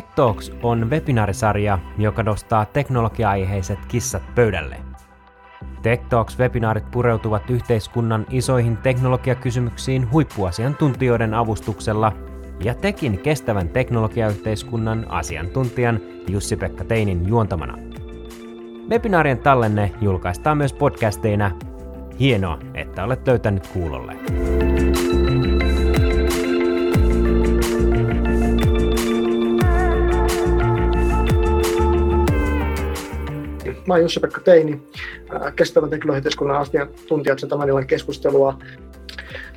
Tech Talks on webinaarisarja, joka nostaa teknologia-aiheiset kissat pöydälle. Tech Talks-webinaarit pureutuvat yhteiskunnan isoihin teknologiakysymyksiin huippuasiantuntijoiden avustuksella ja tekin kestävän teknologiayhteiskunnan asiantuntijan Jussi-Pekka Teinin juontamana. Webinaarien tallenne julkaistaan myös podcasteina. Hienoa, että olet löytänyt kuulolle. Mä oon Jussi-Pekka Teini, kestävän teknologiayhteiskunnan asiantuntijat tämän illan keskustelua.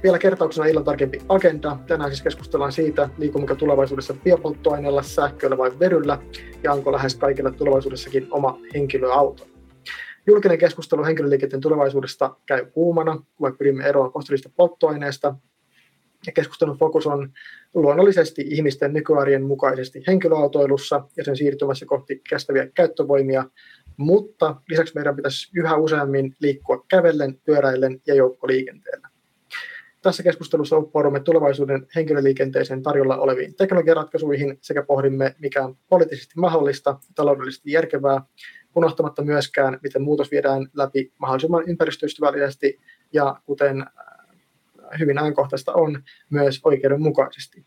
Vielä kertauksena illan tarkempi agenda. Tänään siis keskustellaan siitä, liikummeko tulevaisuudessa biopolttoaineella, sähköllä vai vedyllä, ja onko lähes kaikilla tulevaisuudessakin oma henkilöauto. Julkinen keskustelu henkilöliikenteen tulevaisuudesta käy kuumana, kun pyrimme eroon fossiilisista polttoaineista. Ja keskustelun fokus on luonnollisesti ihmisten nykyarjen mukaisesti henkilöautoilussa ja sen siirtymässä kohti kestäviä käyttövoimia, mutta lisäksi meidän pitäisi yhä useammin liikkua kävellen, pyöräillen ja joukkoliikenteellä. Tässä keskustelussa uppoudumme tulevaisuuden henkilöliikenteeseen tarjolla oleviin teknologiaratkaisuihin sekä pohdimme, mikä on poliittisesti mahdollista ja taloudellisesti järkevää, unohtamatta myöskään, miten muutos viedään läpi mahdollisimman ympäristöystävällisesti ja kuten äh, hyvin ajankohtaista on, myös oikeudenmukaisesti.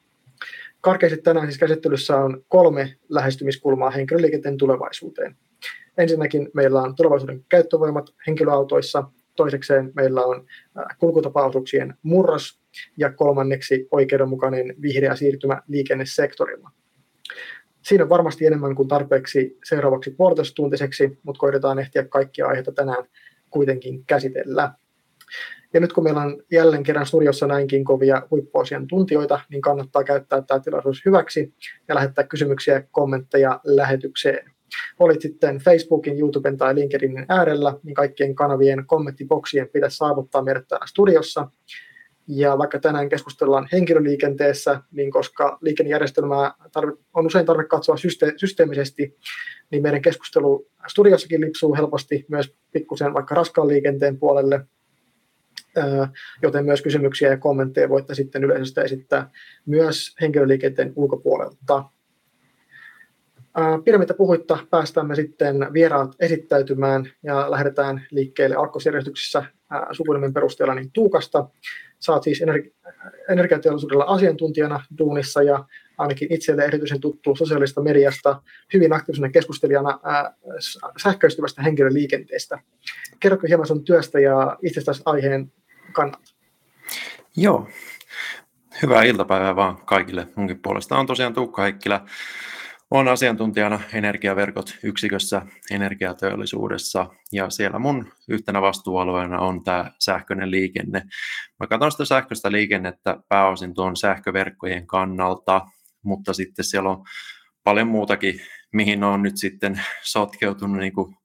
Karkeasti tänään siis käsittelyssä on kolme lähestymiskulmaa henkilöliikenteen tulevaisuuteen. Ensinnäkin meillä on tulevaisuuden käyttövoimat henkilöautoissa, toisekseen meillä on kulkutapaosuuksien murros ja kolmanneksi oikeudenmukainen vihreä siirtymä liikennesektorilla. Siinä on varmasti enemmän kuin tarpeeksi seuraavaksi puolitoistuntiseksi, mutta koitetaan ehtiä kaikkia aiheita tänään kuitenkin käsitellä. Ja nyt kun meillä on jälleen kerran studiossa näinkin kovia huippuasiantuntijoita, niin kannattaa käyttää tämä tilaisuus hyväksi ja lähettää kysymyksiä ja kommentteja lähetykseen olit sitten Facebookin, YouTuben tai LinkedInin äärellä, niin kaikkien kanavien kommenttiboksien pitäisi saavuttaa meidät täällä studiossa. Ja vaikka tänään keskustellaan henkilöliikenteessä, niin koska liikennejärjestelmää on usein tarve katsoa syste- systeemisesti, niin meidän keskustelu studiossakin lipsuu helposti myös pikkusen vaikka raskaan liikenteen puolelle, joten myös kysymyksiä ja kommentteja voitte sitten yleisöstä esittää myös henkilöliikenteen ulkopuolelta. Pidemmittä puhuitta päästään me sitten vieraat esittäytymään ja lähdetään liikkeelle alkkosjärjestyksessä sukunimen perusteella niin Tuukasta. Saat siis energi- energiateollisuudella asiantuntijana duunissa ja ainakin itselle erityisen tuttu sosiaalista mediasta hyvin aktiivisena keskustelijana ää, sähköistyvästä henkilöliikenteestä. Kerrotko hieman sun työstä ja itsestäsi aiheen kannalta? Joo, hyvää iltapäivää vaan kaikille munkin puolesta. On tosiaan Tuukka Heikkilä, olen asiantuntijana energiaverkot yksikössä energiateollisuudessa ja siellä mun yhtenä vastuualueena on tämä sähköinen liikenne. Mä katson sitä sähköistä liikennettä pääosin tuon sähköverkkojen kannalta, mutta sitten siellä on paljon muutakin, mihin on nyt sitten sotkeutunut, niin kuin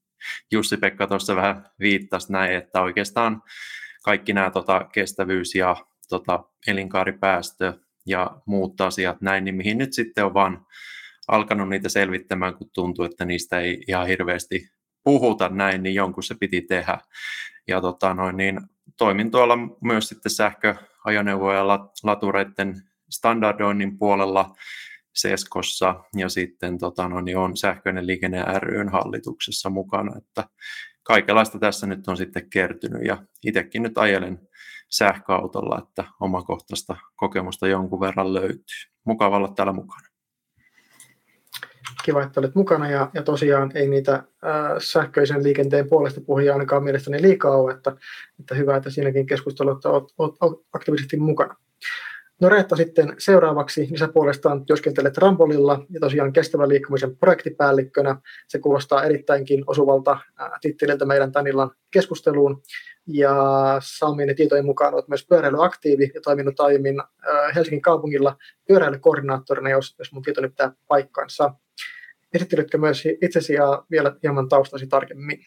Jussi-Pekka tuossa vähän viittasi näin, että oikeastaan kaikki nämä tota, kestävyys ja tota, elinkaaripäästö ja muut asiat näin, niin mihin nyt sitten on vaan alkanut niitä selvittämään, kun tuntuu, että niistä ei ihan hirveästi puhuta näin, niin jonkun se piti tehdä. Ja tota, noin, niin toimin tuolla myös sitten sähköajoneuvoja ja latureiden standardoinnin puolella Seskossa ja sitten tota, no, niin on sähköinen liikenne ryn hallituksessa mukana, että kaikenlaista tässä nyt on sitten kertynyt ja itsekin nyt ajelen sähköautolla, että omakohtaista kokemusta jonkun verran löytyy. Mukava olla täällä mukana kiva, että olet mukana ja, ja tosiaan ei niitä äh, sähköisen liikenteen puolesta puhujia ainakaan mielestäni liikaa ole, että, että hyvä, että siinäkin keskustelussa olet, olet, olet aktiivisesti mukana. No Reetta sitten seuraavaksi, niin sä puolestaan työskentelet Rambolilla ja tosiaan kestävän liikkumisen projektipäällikkönä. Se kuulostaa erittäinkin osuvalta titteliltä meidän tämän illan keskusteluun. Ja saamieni tietojen mukaan olet myös pyöräilyaktiivi ja toiminut aiemmin Helsingin kaupungilla pyöräilykoordinaattorina, jos, jos mun tietoni pitää paikkansa. Esittelytkö myös itsesi ja vielä hieman taustasi tarkemmin?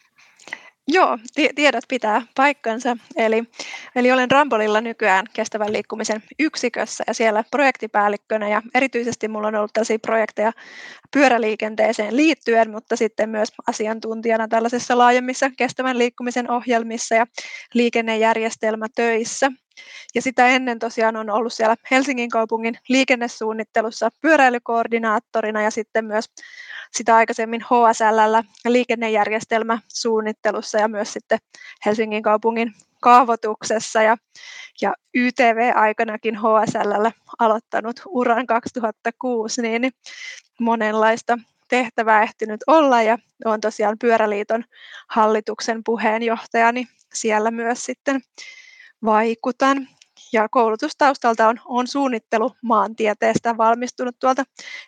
Joo, tiedot pitää paikkansa. Eli, eli olen Rambolilla nykyään kestävän liikkumisen yksikössä ja siellä projektipäällikkönä ja erityisesti minulla on ollut tällaisia projekteja pyöräliikenteeseen liittyen, mutta sitten myös asiantuntijana tällaisissa laajemmissa kestävän liikkumisen ohjelmissa ja liikennejärjestelmätöissä. Ja sitä ennen tosiaan on ollut siellä Helsingin kaupungin liikennesuunnittelussa pyöräilykoordinaattorina ja sitten myös sitä aikaisemmin HSL liikennejärjestelmäsuunnittelussa ja myös sitten Helsingin kaupungin kaavoituksessa. Ja, ja YTV-aikanakin HSL aloittanut uran 2006, niin, niin monenlaista tehtävää ehtinyt olla. Ja olen tosiaan Pyöräliiton hallituksen puheenjohtajani siellä myös sitten vaikutan. Ja koulutustaustalta on, on suunnittelu maantieteestä valmistunut tuolta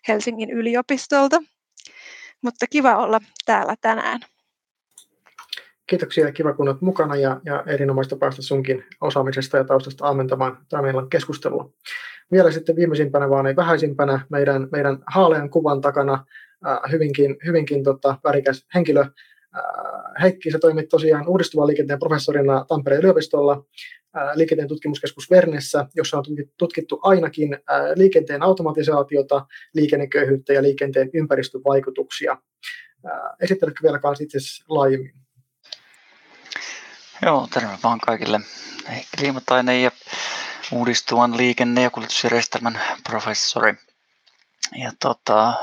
Helsingin yliopistolta. Mutta kiva olla täällä tänään. Kiitoksia, kiva kun olet mukana ja, ja erinomaista päästä sunkin osaamisesta ja taustasta ammentamaan tämä meillä keskustelua. Vielä sitten viimeisimpänä, vaan ei vähäisimpänä, meidän, meidän haalean kuvan takana äh, hyvinkin, hyvinkin tota, värikäs henkilö. Äh, Heikki, sä toimit tosiaan uudistuvan liikenteen professorina Tampereen yliopistolla liikenteen tutkimuskeskus Vernessä, jossa on tutkittu ainakin liikenteen automatisaatiota, liikenneköyhyyttä ja liikenteen ympäristövaikutuksia. Esitteletkö vielä kanssa itse laajemmin? Joo, terve vaan kaikille. Heikki Liimatainen ja uudistuvan liikenne- ja kuljetusjärjestelmän professori. Ja tota,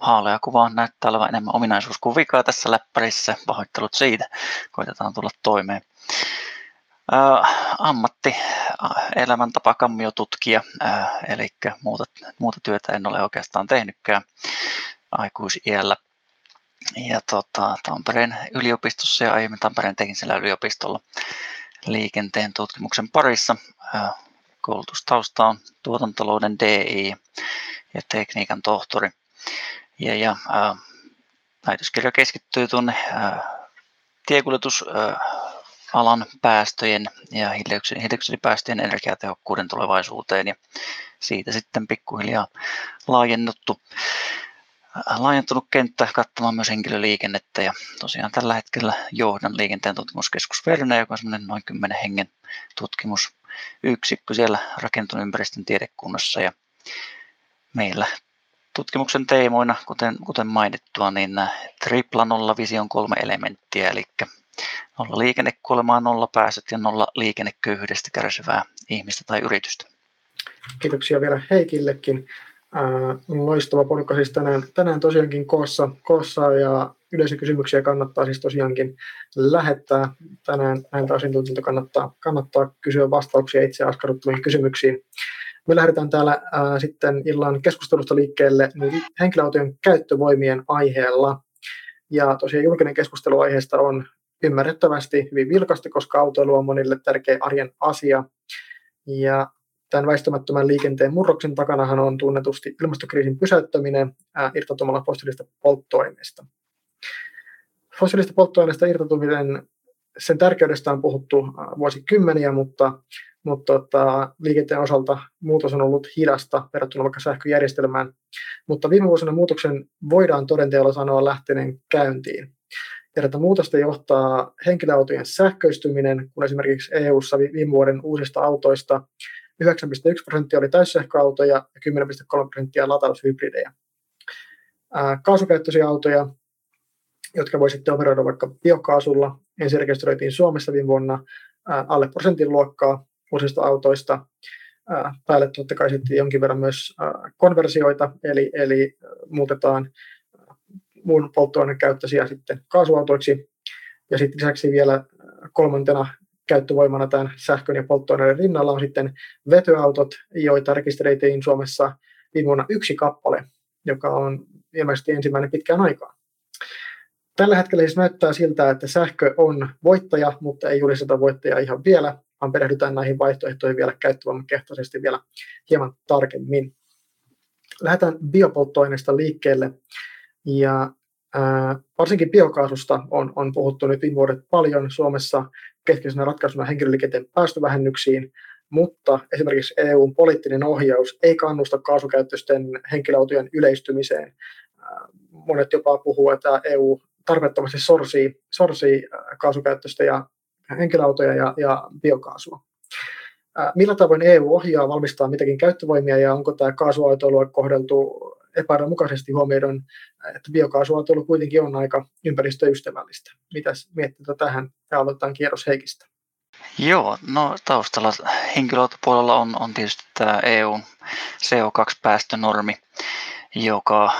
haalea kuva näyttää olevan enemmän ominaisuus kuin vikaa tässä läppärissä. Pahoittelut siitä. Koitetaan tulla toimeen. Äh, ammatti, elämäntapa kammiotutkija, äh, eli muuta, muuta työtä en ole oikeastaan tehnytkään aikuisiällä ja tota, Tampereen yliopistossa ja aiemmin Tampereen teknisellä yliopistolla liikenteen tutkimuksen parissa. Koulutustausta on tuotantolouden DI ja tekniikan tohtori. Ja, ja ää, väitöskirja keskittyy tuonne tiekuljetusalan päästöjen ja hiilidioksidipäästöjen energiatehokkuuden tulevaisuuteen ja siitä sitten pikkuhiljaa laajennuttu laajentunut kenttä kattamaan myös henkilöliikennettä ja tosiaan tällä hetkellä johdan liikenteen tutkimuskeskus Verne, joka on semmoinen noin 10 hengen tutkimusyksikkö siellä rakentunut ympäristön tiedekunnassa ja meillä tutkimuksen teemoina, kuten, kuten mainittua, niin tripla nolla vision kolme elementtiä, eli nolla liikennekuolemaa, nolla päästöt ja nolla liikenneköyhyydestä kärsivää ihmistä tai yritystä. Kiitoksia vielä Heikillekin. Ää, loistava porukka siis tänään, tänään tosiaankin koossa, koossa ja yleisökysymyksiä kannattaa siis tosiaankin lähettää. Tänään näiltä asiantuntijoilta kannattaa, kannattaa kysyä vastauksia itse askarruttaviin kysymyksiin. Me lähdetään täällä ää, sitten illan keskustelusta liikkeelle niin henkilöautojen käyttövoimien aiheella. Ja tosiaan julkinen keskustelu aiheesta on ymmärrettävästi hyvin vilkasta, koska autoilu on monille tärkeä arjen asia. Ja Tämän väistämättömän liikenteen murroksen takanahan on tunnetusti ilmastokriisin pysäyttäminen irtautumalla fossiilista polttoaineista. Fossiilista polttoaineista irtautuminen, sen tärkeydestä on puhuttu vuosikymmeniä, mutta, mutta tota, liikenteen osalta muutos on ollut hidasta verrattuna vaikka sähköjärjestelmään. Mutta viime vuosina muutoksen voidaan todenteolla sanoa lähteneen käyntiin. Ja tätä muutosta johtaa henkilöautojen sähköistyminen, kun esimerkiksi EU-ssa viime vuoden uusista autoista 9,1 prosenttia oli täyssähköautoja ja 10,3 prosenttia lataushybridejä. Kaasukäyttöisiä autoja, jotka voi sitten operoida vaikka biokaasulla, ensin rekisteröitiin Suomessa viime vuonna alle prosentin luokkaa uusista autoista. Päälle totta kai sitten jonkin verran myös konversioita, eli, eli muutetaan muun polttoaineen käyttöisiä sitten kaasuautoiksi. Ja sitten lisäksi vielä kolmantena käyttövoimana tämän sähkön ja polttoaineiden rinnalla on sitten vetyautot, joita rekisteröitiin Suomessa viime vuonna yksi kappale, joka on ilmeisesti ensimmäinen pitkään aikaan. Tällä hetkellä siis näyttää siltä, että sähkö on voittaja, mutta ei julisteta voittajaa ihan vielä, vaan perehdytään näihin vaihtoehtoihin vielä käyttövoimakehtoisesti vielä hieman tarkemmin. Lähdetään biopolttoaineesta liikkeelle. Ja ää, varsinkin biokaasusta on, on puhuttu nyt viime vuodet paljon Suomessa keskeisenä ratkaisuna henkilöliikenteen päästövähennyksiin, mutta esimerkiksi EUn poliittinen ohjaus ei kannusta kaasukäyttöisten henkilöautojen yleistymiseen. Monet jopa puhuu, että EU tarpeettomasti sorsii, sorsii kaasukäyttöistä ja henkilöautoja ja, ja biokaasua. Millä tavoin EU ohjaa valmistaa mitäkin käyttövoimia ja onko tämä kaasuautoilua kohdeltu epäoikeudenmukaisesti huomioiden, että biokaasuautoilu kuitenkin on aika ympäristöystävällistä. Mitäs miettii tähän ja aloitetaan kierros Heikistä? Joo, no taustalla henkilöautopuolella on, on tietysti tämä EU CO2-päästönormi, joka,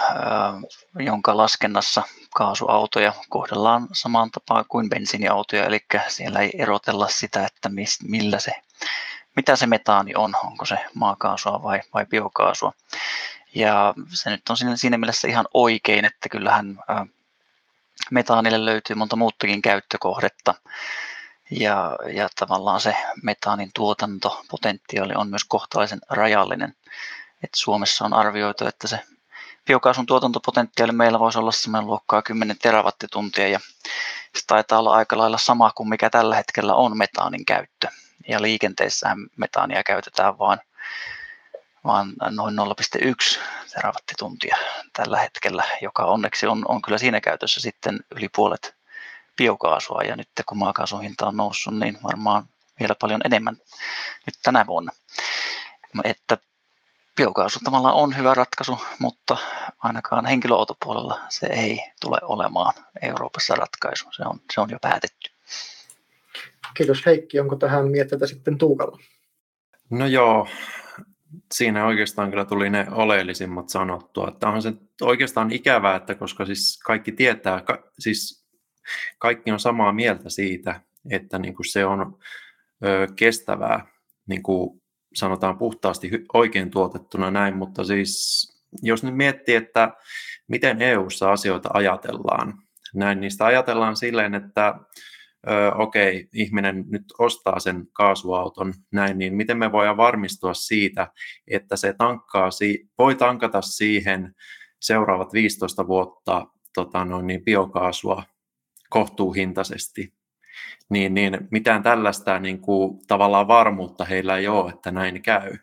jonka laskennassa kaasuautoja kohdellaan samaan tapaan kuin bensiiniautoja, eli siellä ei erotella sitä, että mis, millä se, mitä se metaani on, onko se maakaasua vai, vai biokaasua. Ja se nyt on siinä, siinä mielessä ihan oikein, että kyllähän metaanille löytyy monta muuttakin käyttökohdetta. Ja, ja tavallaan se metaanin tuotantopotentiaali on myös kohtalaisen rajallinen. Et Suomessa on arvioitu, että se biokaasun tuotantopotentiaali meillä voisi olla semmoinen luokkaa 10 terawattituntia ja se taitaa olla aika lailla sama kuin mikä tällä hetkellä on metaanin käyttö. Ja liikenteessähän metaania käytetään vain vaan noin 0,1 terawattituntia tällä hetkellä, joka onneksi on, on kyllä siinä käytössä sitten yli puolet biokaasua ja nyt kun maakaasun hinta on noussut, niin varmaan vielä paljon enemmän nyt tänä vuonna. Että biokaasu tavallaan on hyvä ratkaisu, mutta ainakaan henkilöautopuolella se ei tule olemaan Euroopassa ratkaisu. Se on, se on jo päätetty. Kiitos Heikki. Onko tähän mietteitä sitten Tuukalla? No joo, siinä oikeastaan kyllä tuli ne oleellisimmat sanottua. Että on se oikeastaan ikävää, että koska siis kaikki tietää, ka, siis kaikki on samaa mieltä siitä, että niin kuin se on ö, kestävää niin kuin sanotaan puhtaasti oikein tuotettuna näin, mutta siis jos nyt miettii, että miten EU-ssa asioita ajatellaan, näin niistä ajatellaan silleen, että okei, ihminen nyt ostaa sen kaasuauton näin, niin miten me voidaan varmistua siitä, että se tankkaa, voi tankata siihen seuraavat 15 vuotta tota noin, niin biokaasua kohtuuhintaisesti niin, niin mitään tällaista niin kuin, tavallaan varmuutta heillä ei ole, että näin käy.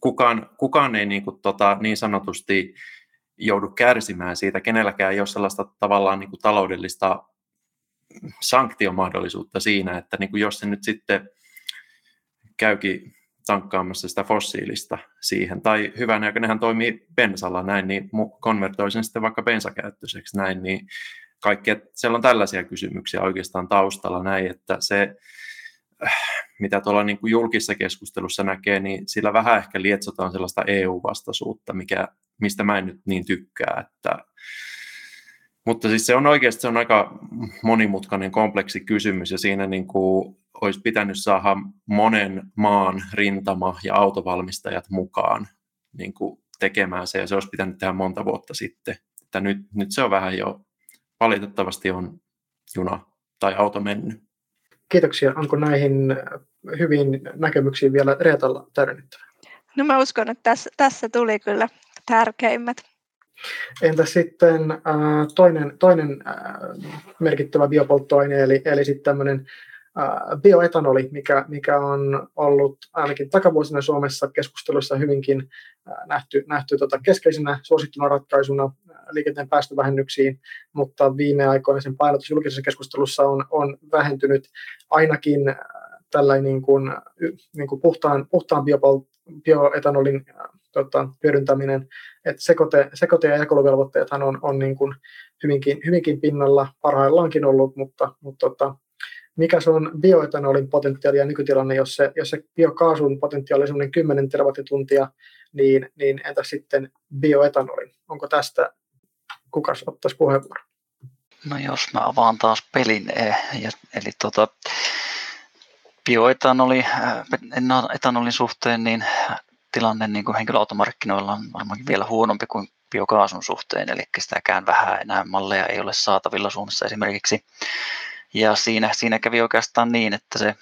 Kukaan, kukaan ei niin, kuin, tota, niin sanotusti joudu kärsimään siitä, kenelläkään ei ole sellaista tavallaan niin kuin, taloudellista sanktiomahdollisuutta siinä, että niin kuin, jos se nyt sitten käykin tankkaamassa sitä fossiilista siihen, tai hyvänä, joka nehän toimii bensalla näin, niin konvertoi sen sitten vaikka bensakäyttöiseksi näin, niin kaikkea, siellä on tällaisia kysymyksiä oikeastaan taustalla näin, että se, äh, mitä tuolla niin kuin julkisessa keskustelussa näkee, niin sillä vähän ehkä lietsotaan sellaista EU-vastaisuutta, mikä, mistä mä en nyt niin tykkää, että mutta siis se on oikeasti se on aika monimutkainen kompleksi kysymys ja siinä niin kuin olisi pitänyt saada monen maan rintama ja autovalmistajat mukaan niin kuin tekemään se ja se olisi pitänyt tehdä monta vuotta sitten. Että nyt, nyt se on vähän jo valitettavasti on juna tai auto mennyt. Kiitoksia. Onko näihin hyvin näkemyksiin vielä Reetalla täydennettävä? No mä uskon, että tässä, tässä tuli kyllä tärkeimmät. Entä sitten äh, toinen, toinen äh, merkittävä biopolttoaine, eli, eli sitten tämmöinen äh, bioetanoli, mikä, mikä on ollut ainakin takavuosina Suomessa keskustelussa hyvinkin äh, nähty, nähty tota keskeisenä suosittuna ratkaisuna liikenteen päästövähennyksiin, mutta viime aikoina sen painotus julkisessa keskustelussa on, on vähentynyt. Ainakin äh, tällainen niin kuin, niin kuin puhtaan, puhtaan biopol, bioetanolin äh, tota, hyödyntäminen, että sekote, sekote- ja jakeluvelvoitteethan on, on niin kuin hyvinkin, hyvinkin pinnalla parhaillaankin ollut, mutta, mutta tota, mikä se on bioetanolin potentiaali ja nykytilanne, jos se, jos se biokaasun potentiaali on 10 terawattituntia, niin, niin entä sitten bioetanolin? Onko tästä kukas ottaisi puheenvuoron? No jos mä avaan taas pelin, eh, eli tota, bioetanoli, eh, etanolin suhteen, niin tilanne niin kuin henkilöautomarkkinoilla on varmaankin vielä huonompi kuin biokaasun suhteen, eli sitäkään vähän enää malleja ei ole saatavilla Suomessa esimerkiksi. Ja siinä, siinä kävi oikeastaan niin, että se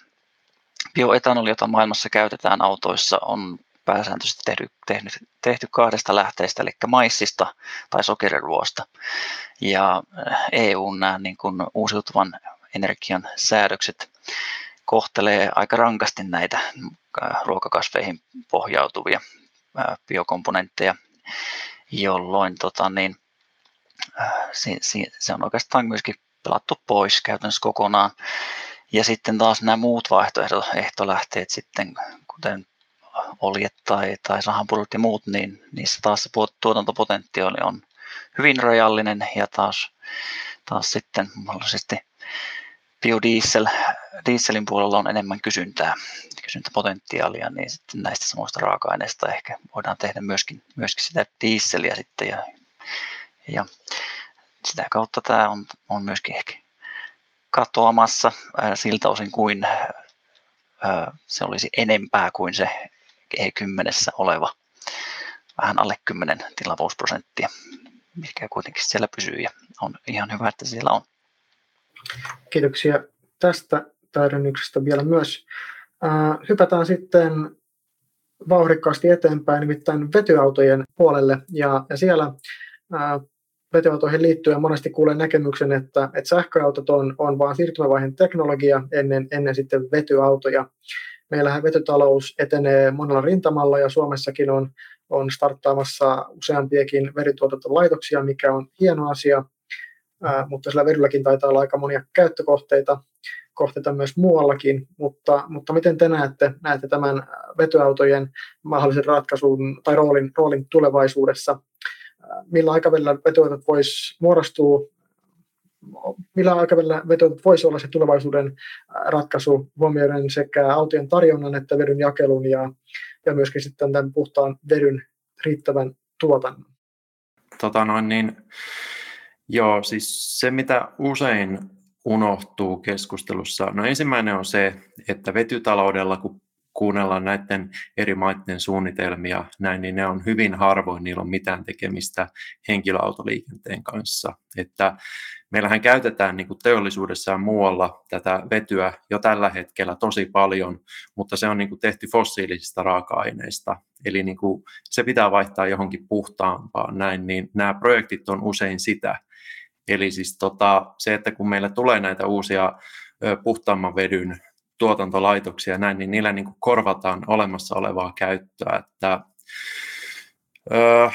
bioetanoli, jota maailmassa käytetään autoissa, on pääsääntöisesti tehty, tehty, tehty kahdesta lähteestä, eli maissista tai sokeriruosta. Ja EUn nämä niin kuin uusiutuvan energian säädökset kohtelee aika rankasti näitä ruokakasveihin pohjautuvia biokomponentteja, jolloin tota, niin, se on oikeastaan myöskin pelattu pois käytännössä kokonaan. Ja sitten taas nämä muut vaihtoehtolähteet sitten, kuten oljet tai, tai sahanpurut ja muut, niin niissä taas se tuotantopotentiaali on hyvin rajallinen ja taas, taas sitten mahdollisesti biodiesel, dieselin puolella on enemmän kysyntää, kysyntäpotentiaalia, niin sitten näistä samoista raaka-aineista ehkä voidaan tehdä myöskin, myöskin sitä dieseliä sitten ja, ja sitä kautta tämä on, on myöskin ehkä katoamassa siltä osin kuin se olisi enempää kuin se E10 oleva vähän alle 10 tilavuusprosenttia, mikä kuitenkin siellä pysyy ja on ihan hyvä, että siellä on. Kiitoksia tästä täydennyksestä vielä myös. hypätään sitten vauhdikkaasti eteenpäin, nimittäin vetyautojen puolelle. Ja, ja siellä vetyautoihin liittyen monesti kuulen näkemyksen, että, että sähköautot on, on vain siirtymävaiheen teknologia ennen, ennen sitten vetyautoja. Meillähän vetytalous etenee monella rintamalla ja Suomessakin on, on starttaamassa useampiakin vedytuotantolaitoksia, mikä on hieno asia, mutta sillä vedylläkin taitaa olla aika monia käyttökohteita kohteita myös muuallakin, mutta, mutta miten te näette, näette tämän vetyautojen mahdollisen ratkaisun tai roolin, roolin tulevaisuudessa? millä aikavälillä vetyautot voisi muodostua, millä aikavälillä vetyautot voisi olla se tulevaisuuden ratkaisu huomioiden sekä autojen tarjonnan että vedyn jakelun ja, ja myöskin sitten tämän puhtaan vedyn riittävän tuotannon. Tota noin, niin, joo, siis se mitä usein unohtuu keskustelussa, no ensimmäinen on se, että vetytaloudella, kun kuunnellaan näiden eri maiden suunnitelmia, näin, niin ne on hyvin harvoin, niillä on mitään tekemistä henkilöautoliikenteen kanssa. Että meillähän käytetään niin kuin teollisuudessa ja muualla tätä vetyä jo tällä hetkellä tosi paljon, mutta se on niin kuin tehty fossiilisista raaka-aineista. Eli niin kuin se pitää vaihtaa johonkin puhtaampaan näin, niin nämä projektit on usein sitä. Eli siis tota, se, että kun meillä tulee näitä uusia puhtaamman vedyn tuotantolaitoksia näin, niin niillä niin kuin korvataan olemassa olevaa käyttöä. Että, öö,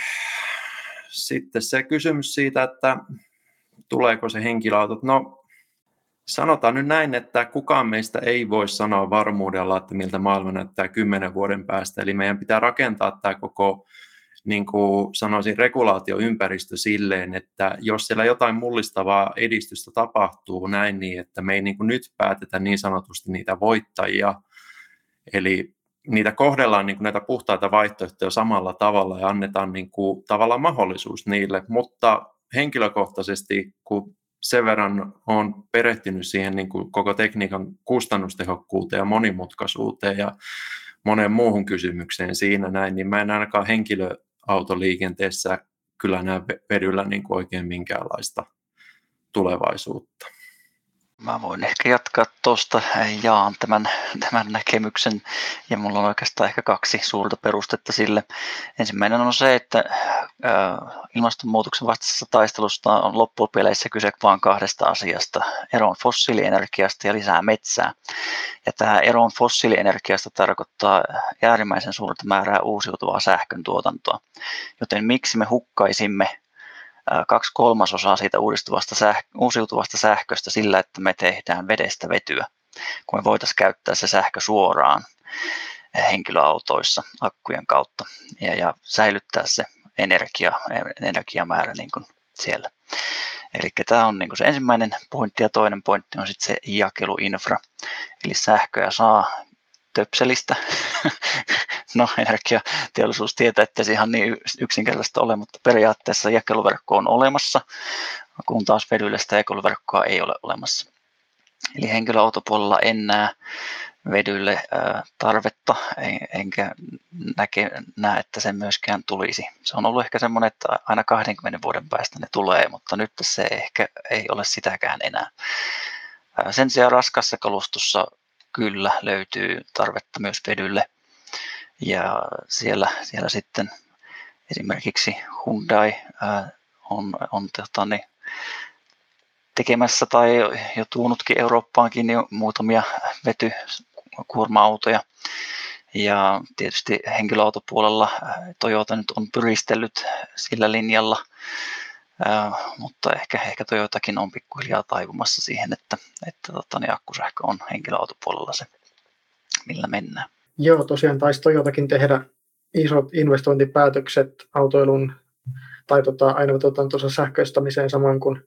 sitten se kysymys siitä, että tuleeko se henkilöautot. No sanotaan nyt näin, että kukaan meistä ei voi sanoa varmuudella, että miltä maailma näyttää kymmenen vuoden päästä. Eli meidän pitää rakentaa tämä koko niin kuin sanoisin, regulaatioympäristö silleen, että jos siellä jotain mullistavaa edistystä tapahtuu näin niin, että me ei niin kuin nyt päätetä niin sanotusti niitä voittajia, eli niitä kohdellaan niin kuin näitä puhtaita vaihtoehtoja samalla tavalla ja annetaan niin kuin tavallaan mahdollisuus niille, mutta henkilökohtaisesti, kun sen verran on perehtynyt siihen niin kuin koko tekniikan kustannustehokkuuteen ja monimutkaisuuteen ja moneen muuhun kysymykseen siinä näin, niin mä en ainakaan henkilö, autoliikenteessä kyllä näe vedyllä niin kuin oikein minkäänlaista tulevaisuutta. Mä voin ehkä jatkaa tuosta, jaan tämän, tämän näkemyksen ja mulla on oikeastaan ehkä kaksi suurta perustetta sille. Ensimmäinen on se, että ilmastonmuutoksen vastaisessa taistelusta on loppupeleissä kyse vain kahdesta asiasta, eroon fossiilienergiasta ja lisää metsää. Ja tämä eroon fossiilienergiasta tarkoittaa äärimmäisen suurta määrää uusiutuvaa sähkön tuotantoa. Joten miksi me hukkaisimme kaksi kolmasosaa siitä uudistuvasta säh- uusiutuvasta sähköstä sillä, että me tehdään vedestä vetyä, kun me voitaisiin käyttää se sähkö suoraan henkilöautoissa akkujen kautta ja, ja säilyttää se energia, energiamäärä niin kuin siellä. Eli tämä on niin kuin se ensimmäinen pointti ja toinen pointti on sitten se jakeluinfra. Eli sähköä saa töpselistä No energiateollisuus tietää, että se ihan niin yksinkertaista ole, mutta periaatteessa jakeluverkko on olemassa, kun taas vedyllä jakeluverkkoa ei ole olemassa. Eli henkilöautopuolella en näe vedylle tarvetta, enkä näke, näe, että se myöskään tulisi. Se on ollut ehkä semmoinen, että aina 20 vuoden päästä ne tulee, mutta nyt se ehkä ei ole sitäkään enää. Sen sijaan raskassa kalustossa kyllä löytyy tarvetta myös vedylle ja siellä, siellä sitten esimerkiksi Hyundai on, on tota, niin, tekemässä tai jo tuunutkin Eurooppaankin jo muutamia vetykuorma-autoja. Ja tietysti henkilöautopuolella Toyota nyt on pyristellyt sillä linjalla, mutta ehkä, ehkä Toyotakin on pikkuhiljaa taipumassa siihen, että, että tota, niin akkusähkö on henkilöautopuolella se, millä mennään. Joo, tosiaan taisi Toyotakin tehdä isot investointipäätökset autoilun tai tota, tuossa sähköistämiseen samoin kuin,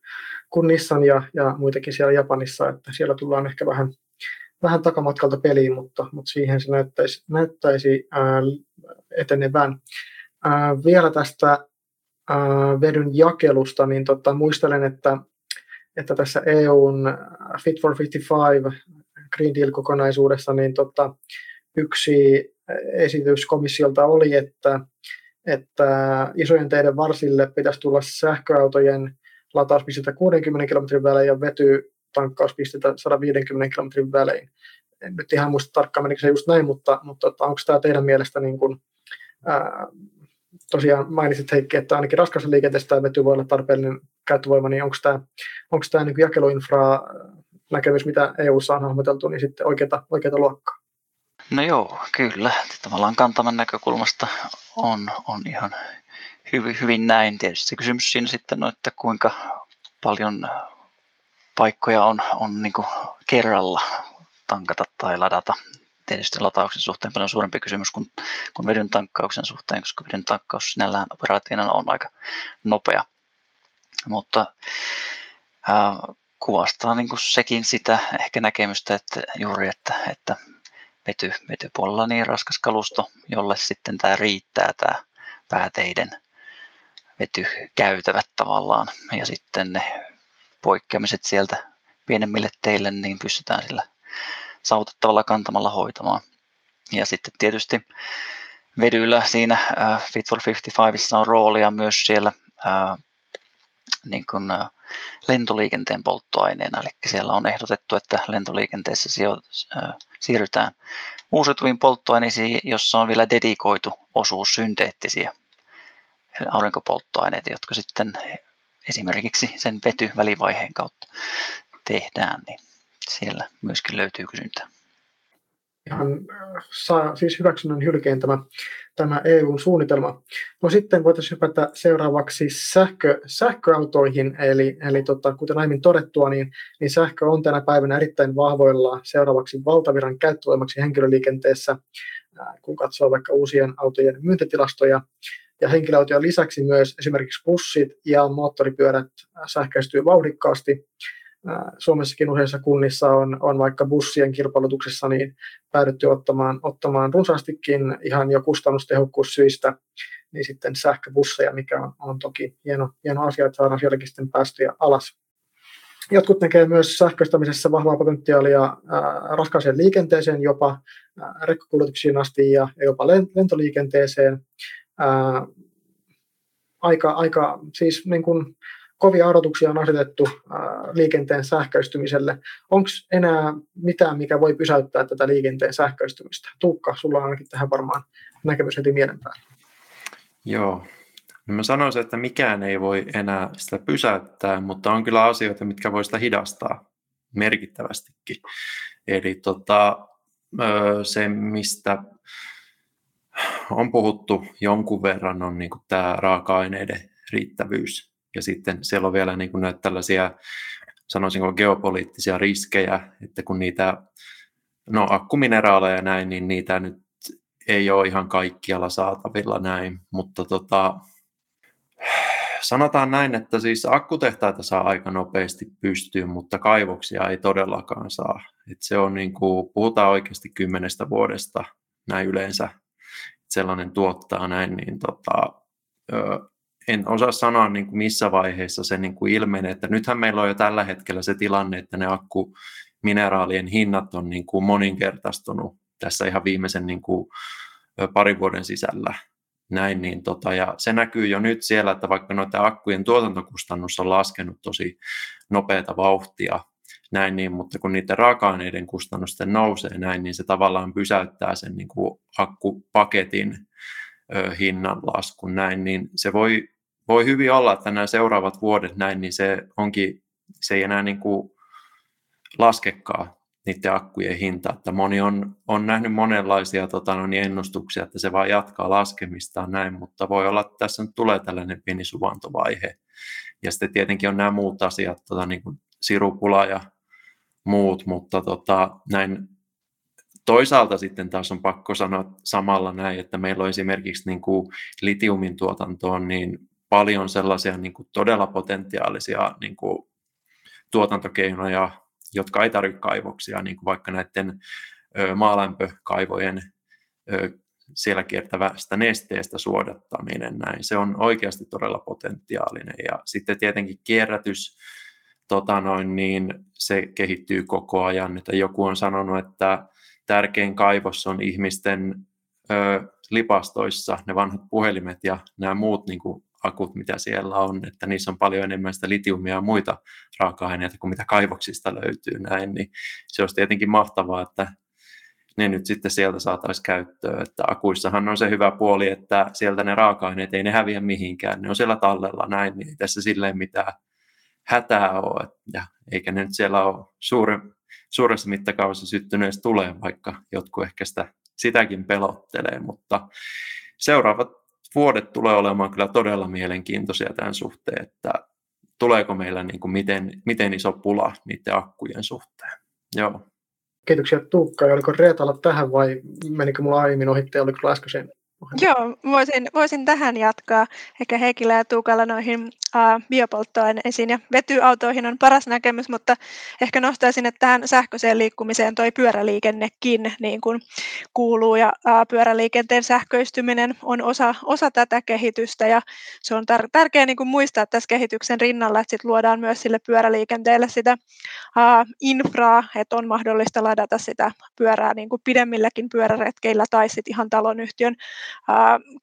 kuin Nissan ja, ja muitakin siellä Japanissa, että siellä tullaan ehkä vähän, vähän takamatkalta peliin, mutta, mutta siihen se näyttäisi, näyttäisi ää, etenevän. Ää, vielä tästä ää, vedyn jakelusta, niin tota, muistelen, että, että tässä EUn Fit for 55 Green Deal-kokonaisuudessa, niin tota, yksi esitys komissiolta oli, että, että isojen teiden varsille pitäisi tulla sähköautojen latauspisteitä 60 kilometrin välein ja vetytankkauspisteitä 150 kilometrin välein. En nyt ihan muista tarkkaan menikö se just näin, mutta, mutta onko tämä teidän mielestä niin kuin, ää, tosiaan mainitsit Heikki, että ainakin raskassa liikenteessä tämä vety voi olla tarpeellinen käyttövoima, niin onko tämä, onko tämä niin jakeluinfra näkemys, mitä EU on hahmoteltu, niin sitten oikeata, oikeata luokkaa? No joo, kyllä. Tavallaan kantaman näkökulmasta on, on ihan hyvin, hyvin näin. Tietysti se kysymys siinä sitten on, että kuinka paljon paikkoja on, on niin kerralla tankata tai ladata. Tietysti latauksen suhteen paljon suurempi kysymys kuin, kuin vedyn tankkauksen suhteen, koska vedyn tankkaus sinällään operaationa on aika nopea. Mutta ää, kuvastaa niin sekin sitä ehkä näkemystä, että juuri, että, että vety, vetypuolella niin raskas kalusto, jolle sitten tämä riittää tämä pääteiden vetykäytävät tavallaan. Ja sitten ne poikkeamiset sieltä pienemmille teille niin pystytään sillä saavutettavalla kantamalla hoitamaan. Ja sitten tietysti vedyllä siinä uh, Fit for 55 on roolia myös siellä uh, niin kuin, lentoliikenteen polttoaineena. Eli siellä on ehdotettu, että lentoliikenteessä siirrytään uusiutuviin polttoaineisiin, jossa on vielä dedikoitu osuus synteettisiä aurinkopolttoaineita, jotka sitten esimerkiksi sen vetyvälivaiheen kautta tehdään, niin siellä myöskin löytyy kysyntää. Ihan saa siis hyväksynnän hylkeen tämä, tämä EUn suunnitelma. No sitten voitaisiin hypätä seuraavaksi sähkö, sähköautoihin, eli, eli tota, kuten aiemmin todettua, niin, niin sähkö on tänä päivänä erittäin vahvoilla seuraavaksi valtaviran käyttövoimaksi henkilöliikenteessä, kun katsoo vaikka uusien autojen myyntitilastoja. Ja henkilöautojen lisäksi myös esimerkiksi bussit ja moottoripyörät sähköistyy vauhdikkaasti. Suomessakin useissa kunnissa on, on vaikka bussien kilpailutuksessa niin päädytty ottamaan, ottamaan runsaastikin ihan jo kustannustehokkuussyistä niin sitten sähköbusseja, mikä on, on toki hieno, hieno asia, että saadaan sielläkin sitten päästöjä alas. Jotkut näkee myös sähköistämisessä vahvaa potentiaalia ää, raskaaseen liikenteeseen, jopa rekkakuljetuksiin asti ja, ja jopa lentoliikenteeseen ää, aika, aika siis niin kuin kovia odotuksia on asetettu liikenteen sähköistymiselle. Onko enää mitään, mikä voi pysäyttää tätä liikenteen sähköistymistä? Tuukka, sulla on ainakin tähän varmaan näkemys heti mielen päälle. Joo, no mä sanoisin, että mikään ei voi enää sitä pysäyttää, mutta on kyllä asioita, mitkä voi sitä hidastaa merkittävästikin. Eli tota, se, mistä on puhuttu jonkun verran, on niin tämä raaka-aineiden riittävyys. Ja sitten siellä on vielä niin kuin näitä tällaisia, sanoisinko geopoliittisia riskejä, että kun niitä, no akkumineraaleja ja näin, niin niitä nyt ei ole ihan kaikkialla saatavilla näin, mutta tota, sanotaan näin, että siis akkutehtaita saa aika nopeasti pystyyn, mutta kaivoksia ei todellakaan saa. Et se on niin kuin, puhutaan oikeasti kymmenestä vuodesta näin yleensä sellainen tuottaa näin, niin tota, en osaa sanoa niin kuin missä vaiheessa se niin kuin ilmenee, että nythän meillä on jo tällä hetkellä se tilanne, että ne akkumineraalien hinnat on niin kuin moninkertaistunut tässä ihan viimeisen niin kuin parin vuoden sisällä. Näin, niin tota, ja se näkyy jo nyt siellä, että vaikka noiden akkujen tuotantokustannus on laskenut tosi nopeata vauhtia, näin niin, mutta kun niiden raaka-aineiden kustannusten nousee näin, niin se tavallaan pysäyttää sen niin kuin akkupaketin ö, hinnan laskun näin, niin se voi, voi hyvin olla, että nämä seuraavat vuodet näin, niin se onkin, se ei enää niin kuin laskekaan niiden akkujen hinta, että moni on, on nähnyt monenlaisia tota, no niin ennustuksia, että se vaan jatkaa laskemistaan näin, mutta voi olla, että tässä nyt tulee tällainen pieni suvantovaihe. Ja sitten tietenkin on nämä muut asiat, tota, niin kuin sirupula ja muut, mutta tota, näin toisaalta sitten taas on pakko sanoa samalla näin, että meillä on esimerkiksi niin kuin litiumin tuotantoon niin paljon sellaisia niin kuin todella potentiaalisia niin kuin tuotantokeinoja, jotka ei tarvitse kaivoksia, niin kuin vaikka näiden maalämpökaivojen siellä kiertävästä nesteestä suodattaminen. Näin. Se on oikeasti todella potentiaalinen. Ja sitten tietenkin kierrätys, tota noin, niin se kehittyy koko ajan. Että joku on sanonut, että tärkein kaivos on ihmisten ö, lipastoissa, ne vanhat puhelimet ja nämä muut niin kuin akut, mitä siellä on, että niissä on paljon enemmän sitä litiumia ja muita raaka-aineita kuin mitä kaivoksista löytyy näin, niin se olisi tietenkin mahtavaa, että ne nyt sitten sieltä saataisiin käyttöön. Että akuissahan on se hyvä puoli, että sieltä ne raaka-aineet ei ne häviä mihinkään, ne on siellä tallella näin, niin ei tässä silleen mitään hätää ole, ja eikä ne nyt siellä ole suuri, suuressa mittakaavassa syttyneessä tulee, vaikka jotkut ehkä sitä, sitäkin pelottelee, mutta seuraavat vuodet tulee olemaan kyllä todella mielenkiintoisia tämän suhteen, että tuleeko meillä niin kuin miten, miten iso pula niiden akkujen suhteen. Joo. Kiitoksia Tuukka. Ja oliko Reetalla tähän vai menikö mulla aiemmin ohitte ja oliko äskeisen Joo, voisin, voisin tähän jatkaa. Ehkä Heikillä ja Tuukalla noihin uh, biopolttoaineisiin ja vetyautoihin on paras näkemys, mutta ehkä nostaisin, että tähän sähköiseen liikkumiseen toi pyöräliikennekin niin kuin kuuluu ja uh, pyöräliikenteen sähköistyminen on osa, osa tätä kehitystä ja se on tar- tärkeää niin kuin muistaa tässä kehityksen rinnalla, että sit luodaan myös sille pyöräliikenteelle sitä uh, infraa, että on mahdollista ladata sitä pyörää niin kuin pidemmilläkin pyöräretkeillä tai sitten ihan talonyhtiön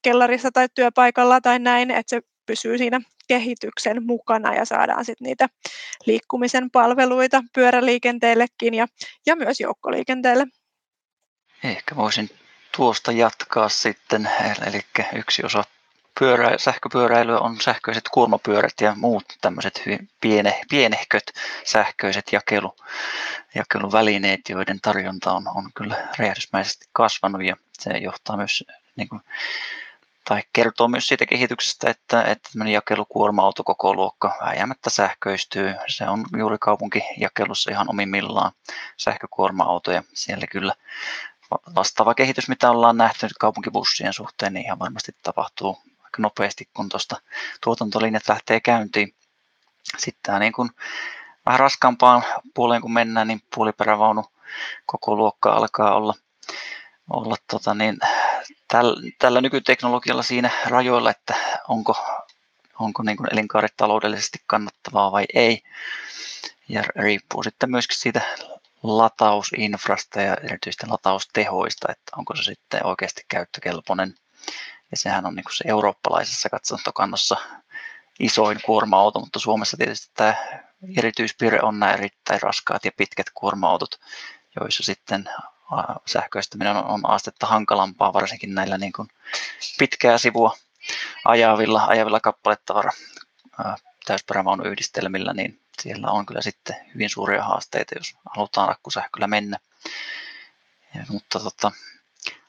kellarissa tai työpaikalla tai näin, että se pysyy siinä kehityksen mukana ja saadaan sitten niitä liikkumisen palveluita pyöräliikenteellekin ja, ja myös joukkoliikenteelle. Ehkä voisin tuosta jatkaa sitten, eli yksi osa pyörä, sähköpyöräilyä on sähköiset kuormapyörät ja muut tämmöiset hyvin piene, pienehköt sähköiset jakelu, jakeluvälineet, joiden tarjonta on, on kyllä räjähdysmäisesti kasvanut ja se johtaa myös niin kuin, tai kertoo myös siitä kehityksestä, että, että jakelukuorma-auto koko luokka vääjäämättä sähköistyy. Se on juuri kaupunkijakelussa ihan omimmillaan sähkökuorma-autoja. Siellä kyllä vastaava kehitys, mitä ollaan nähty nyt kaupunkibussien suhteen, niin ihan varmasti tapahtuu aika nopeasti, kun tuosta tuotantolinjat lähtee käyntiin. Sitten niin kuin vähän raskaampaan puoleen kun mennään, niin puoliperävaunu koko luokka alkaa olla, olla tota niin, tällä, tällä nykyteknologialla siinä rajoilla, että onko, onko niin kuin elinkaaret taloudellisesti kannattavaa vai ei. Ja riippuu sitten myöskin siitä latausinfrasta ja erityisesti lataustehoista, että onko se sitten oikeasti käyttökelpoinen. Ja sehän on niin kuin se eurooppalaisessa katsontokannossa isoin kuorma-auto, mutta Suomessa tietysti tämä erityispiirre on nämä erittäin raskaat ja pitkät kuorma-autot, joissa sitten sähköistäminen on, astetta hankalampaa, varsinkin näillä niin kuin pitkää sivua ajavilla, ajavilla kappaletavara täysperävaunuyhdistelmillä, niin siellä on kyllä sitten hyvin suuria haasteita, jos halutaan akkusähköllä mennä. Ja, mutta tota,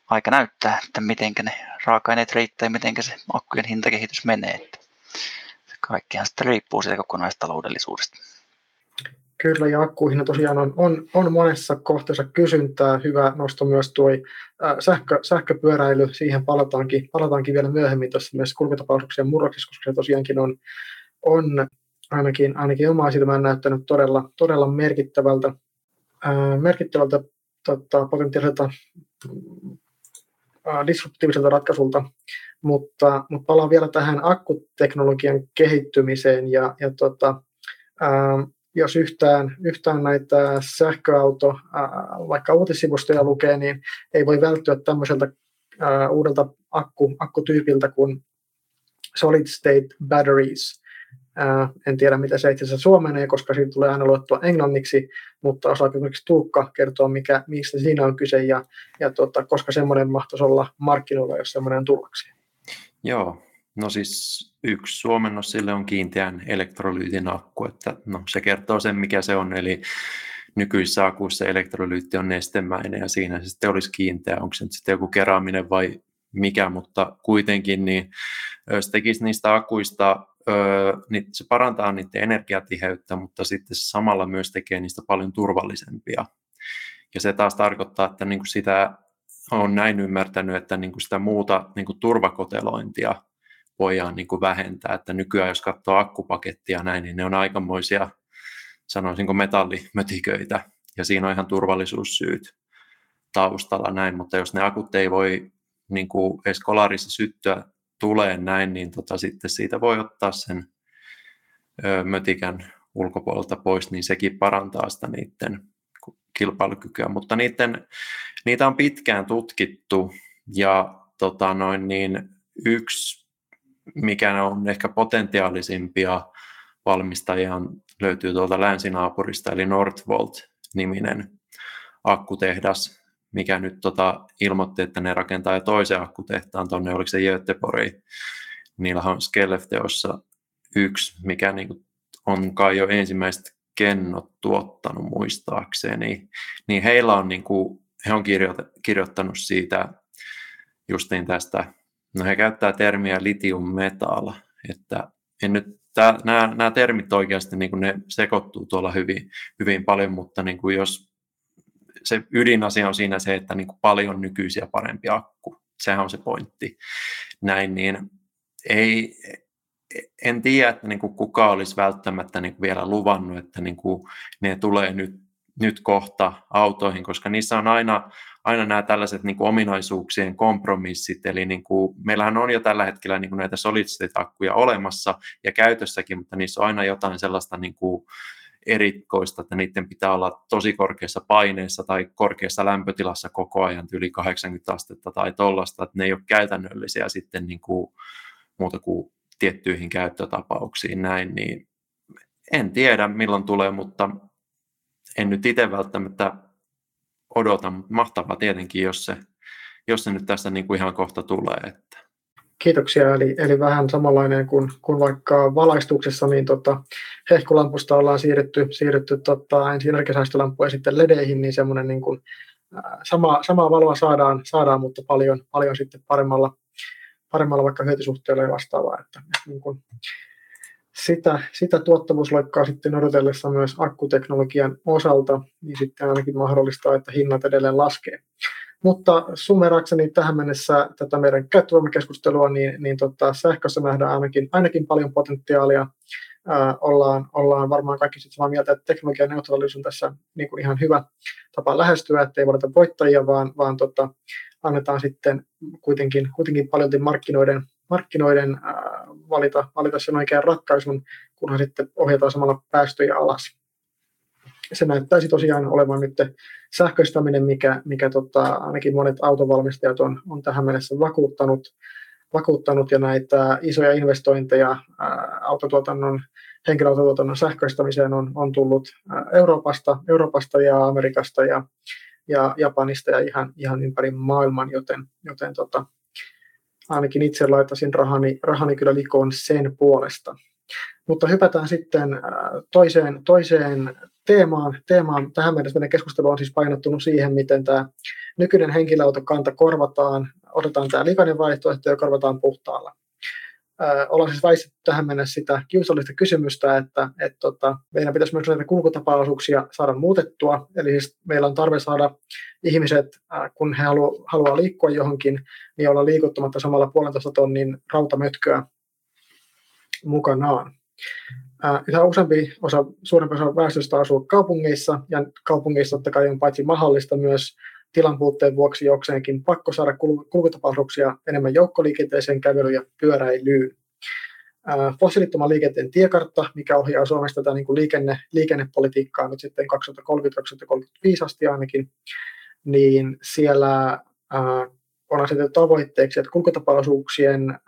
aika näyttää, että miten ne raaka-aineet riittää ja miten se akkujen hintakehitys menee. Että kaikkihan sitten riippuu siitä kokonaistaloudellisuudesta. Kyllä, ja akkuihin tosiaan on, on, on monessa kohteessa kysyntää. Hyvä nosto myös tuo äh, sähkö, sähköpyöräily, siihen palataankin, palataankin vielä myöhemmin tuossa myös kulkutapauksien murroksissa, koska se tosiaankin on, on ainakin, ainakin omaa silmään näyttänyt todella, todella merkittävältä, äh, merkittävältä tota, potentiaaliselta äh, disruptiiviselta ratkaisulta, mutta, mutta palaan vielä tähän akkuteknologian kehittymiseen ja, ja tota, äh, jos yhtään, yhtään näitä sähköauto, vaikka uutissivustoja lukee, niin ei voi välttyä tämmöiseltä uudelta akku, akkutyypiltä kuin solid state batteries. En tiedä, mitä se itse asiassa suomenee, koska siitä tulee aina luettua englanniksi, mutta osaako esimerkiksi Tuukka kertoa, mikä, mistä siinä on kyse ja, ja tota, koska semmoinen mahtaisi olla markkinoilla, jos semmoinen on tullaksi. Joo, No siis yksi suomennos sille on kiinteän elektrolyytin akku, että no, se kertoo sen, mikä se on, eli nykyisissä akuissa elektrolyytti on nestemäinen ja siinä se sitten olisi kiinteä, onko se nyt sitten joku keraaminen vai mikä, mutta kuitenkin niin se tekisi niistä akuista, niin se parantaa niiden energiatiheyttä, mutta sitten se samalla myös tekee niistä paljon turvallisempia. Ja se taas tarkoittaa, että niin kuin sitä on näin ymmärtänyt, että niin kuin sitä muuta niin kuin turvakotelointia voidaan niin kuin vähentää. Että nykyään jos katsoo akkupakettia näin, niin ne on aikamoisia, sanoisinko metallimötiköitä, ja siinä on ihan turvallisuussyyt taustalla näin, mutta jos ne akut ei voi niin kuin edes kolarissa syttyä tulee näin, niin tota, sitten siitä voi ottaa sen ö, mötikän ulkopuolelta pois, niin sekin parantaa sitä niiden kilpailukykyä, mutta niiden, niitä on pitkään tutkittu ja tota noin, niin yksi, mikä on ehkä potentiaalisimpia valmistajia, löytyy tuolta länsinaapurista, eli Northvolt-niminen akkutehdas, mikä nyt tota, ilmoitti, että ne rakentaa jo toisen akkutehtaan tuonne, oliko se Göteborg, niillä on Skellefteossa yksi, mikä niin kuin on kai jo ensimmäiset kennot tuottanut muistaakseni, niin heillä on, niin kuin, he on kirjoittanut siitä justiin tästä, no he käyttää termiä lithium metal, että en nyt, nämä, nämä termit oikeasti niin kuin ne sekoittuu tuolla hyvin, hyvin paljon, mutta niin kuin jos se ydinasia on siinä se, että niin kuin paljon nykyisiä parempi akku, sehän on se pointti. Näin, niin ei, en tiedä, että niin kuin kuka olisi välttämättä niin kuin vielä luvannut, että niin kuin ne tulee nyt, nyt kohta autoihin, koska niissä on aina, aina nämä tällaiset niin kuin ominaisuuksien kompromissit, eli niin kuin, meillähän on jo tällä hetkellä niin kuin näitä solid akkuja olemassa ja käytössäkin, mutta niissä on aina jotain sellaista niin kuin, erikoista, että niiden pitää olla tosi korkeassa paineessa tai korkeassa lämpötilassa koko ajan, yli 80 astetta tai tollasta, että ne ei ole käytännöllisiä sitten niin kuin, muuta kuin tiettyihin käyttötapauksiin näin, niin en tiedä milloin tulee, mutta en nyt itse välttämättä odota, mutta mahtavaa tietenkin, jos se, jos se nyt tässä niin kuin ihan kohta tulee. Että. Kiitoksia, eli, eli vähän samanlainen kuin, kuin vaikka valaistuksessa, niin tota, hehkulampusta ollaan siirrytty, siirrytty tota, ensin energiasäästölampuja ja sitten ledeihin, niin semmoinen niin kuin, sama, samaa valoa saadaan, saadaan, mutta paljon, paljon sitten paremmalla, paremmalla vaikka hyötysuhteella ja vastaavaa. Että, niin kuin, sitä, sitä tuottavuusloikkaa sitten odotellessa myös akkuteknologian osalta, niin sitten ainakin mahdollistaa, että hinnat edelleen laskee. Mutta summerakseni tähän mennessä tätä meidän käyttövoimakeskustelua, niin, niin tota, sähkössä nähdään ainakin, ainakin paljon potentiaalia. Ää, ollaan, ollaan varmaan kaikki sitten samaa mieltä, että teknologian neutraalisuus on tässä niin kuin ihan hyvä tapa lähestyä, ettei valita voittajia, vaan, vaan tota, annetaan sitten kuitenkin, kuitenkin paljon markkinoiden, markkinoiden ää, valita, valita sen oikean ratkaisun, kunhan sitten ohjataan samalla päästöjä alas. Se näyttäisi tosiaan olevan nyt sähköistäminen, mikä, mikä tota, ainakin monet autovalmistajat on, on tähän mennessä vakuuttanut, vakuuttanut ja näitä isoja investointeja ää, autotuotannon, henkilöautotuotannon sähköistämiseen on, on tullut Euroopasta, Euroopasta ja Amerikasta ja, ja Japanista ja ihan, ihan ympäri maailman, joten, joten tota, ainakin itse laittaisin rahani, rahani kyllä likoon sen puolesta. Mutta hypätään sitten toiseen, toiseen teemaan. teemaan. Tähän mennessä meidän keskustelu on siis painottunut siihen, miten tämä nykyinen henkilöautokanta korvataan, otetaan tämä likainen vaihtoehto ja korvataan puhtaalla. Ollaan siis väistetty tähän mennessä sitä kiusallista kysymystä, että et, tota, meidän pitäisi myös näitä kulkutapaisuuksia saada muutettua. Eli siis meillä on tarve saada ihmiset, äh, kun he halu, haluaa liikkua johonkin, niin olla liikuttamatta samalla puolentoista tonnin rautamötköä mukanaan. Yhä useampi osa, suurempi osa väestöstä asuu kaupungeissa, ja kaupungeissa totta kai on paitsi mahdollista myös tilan puutteen vuoksi jokseenkin pakko saada kulkutapahduksia enemmän joukkoliikenteeseen, kävelyyn ja pyöräilyyn. Fossiilittoman liikenteen tiekartta, mikä ohjaa Suomesta tätä niin kuin liikenne, liikennepolitiikkaa nyt sitten 2030-2035 asti ainakin, niin siellä on asetettu tavoitteeksi, että kulkutapaosuuksien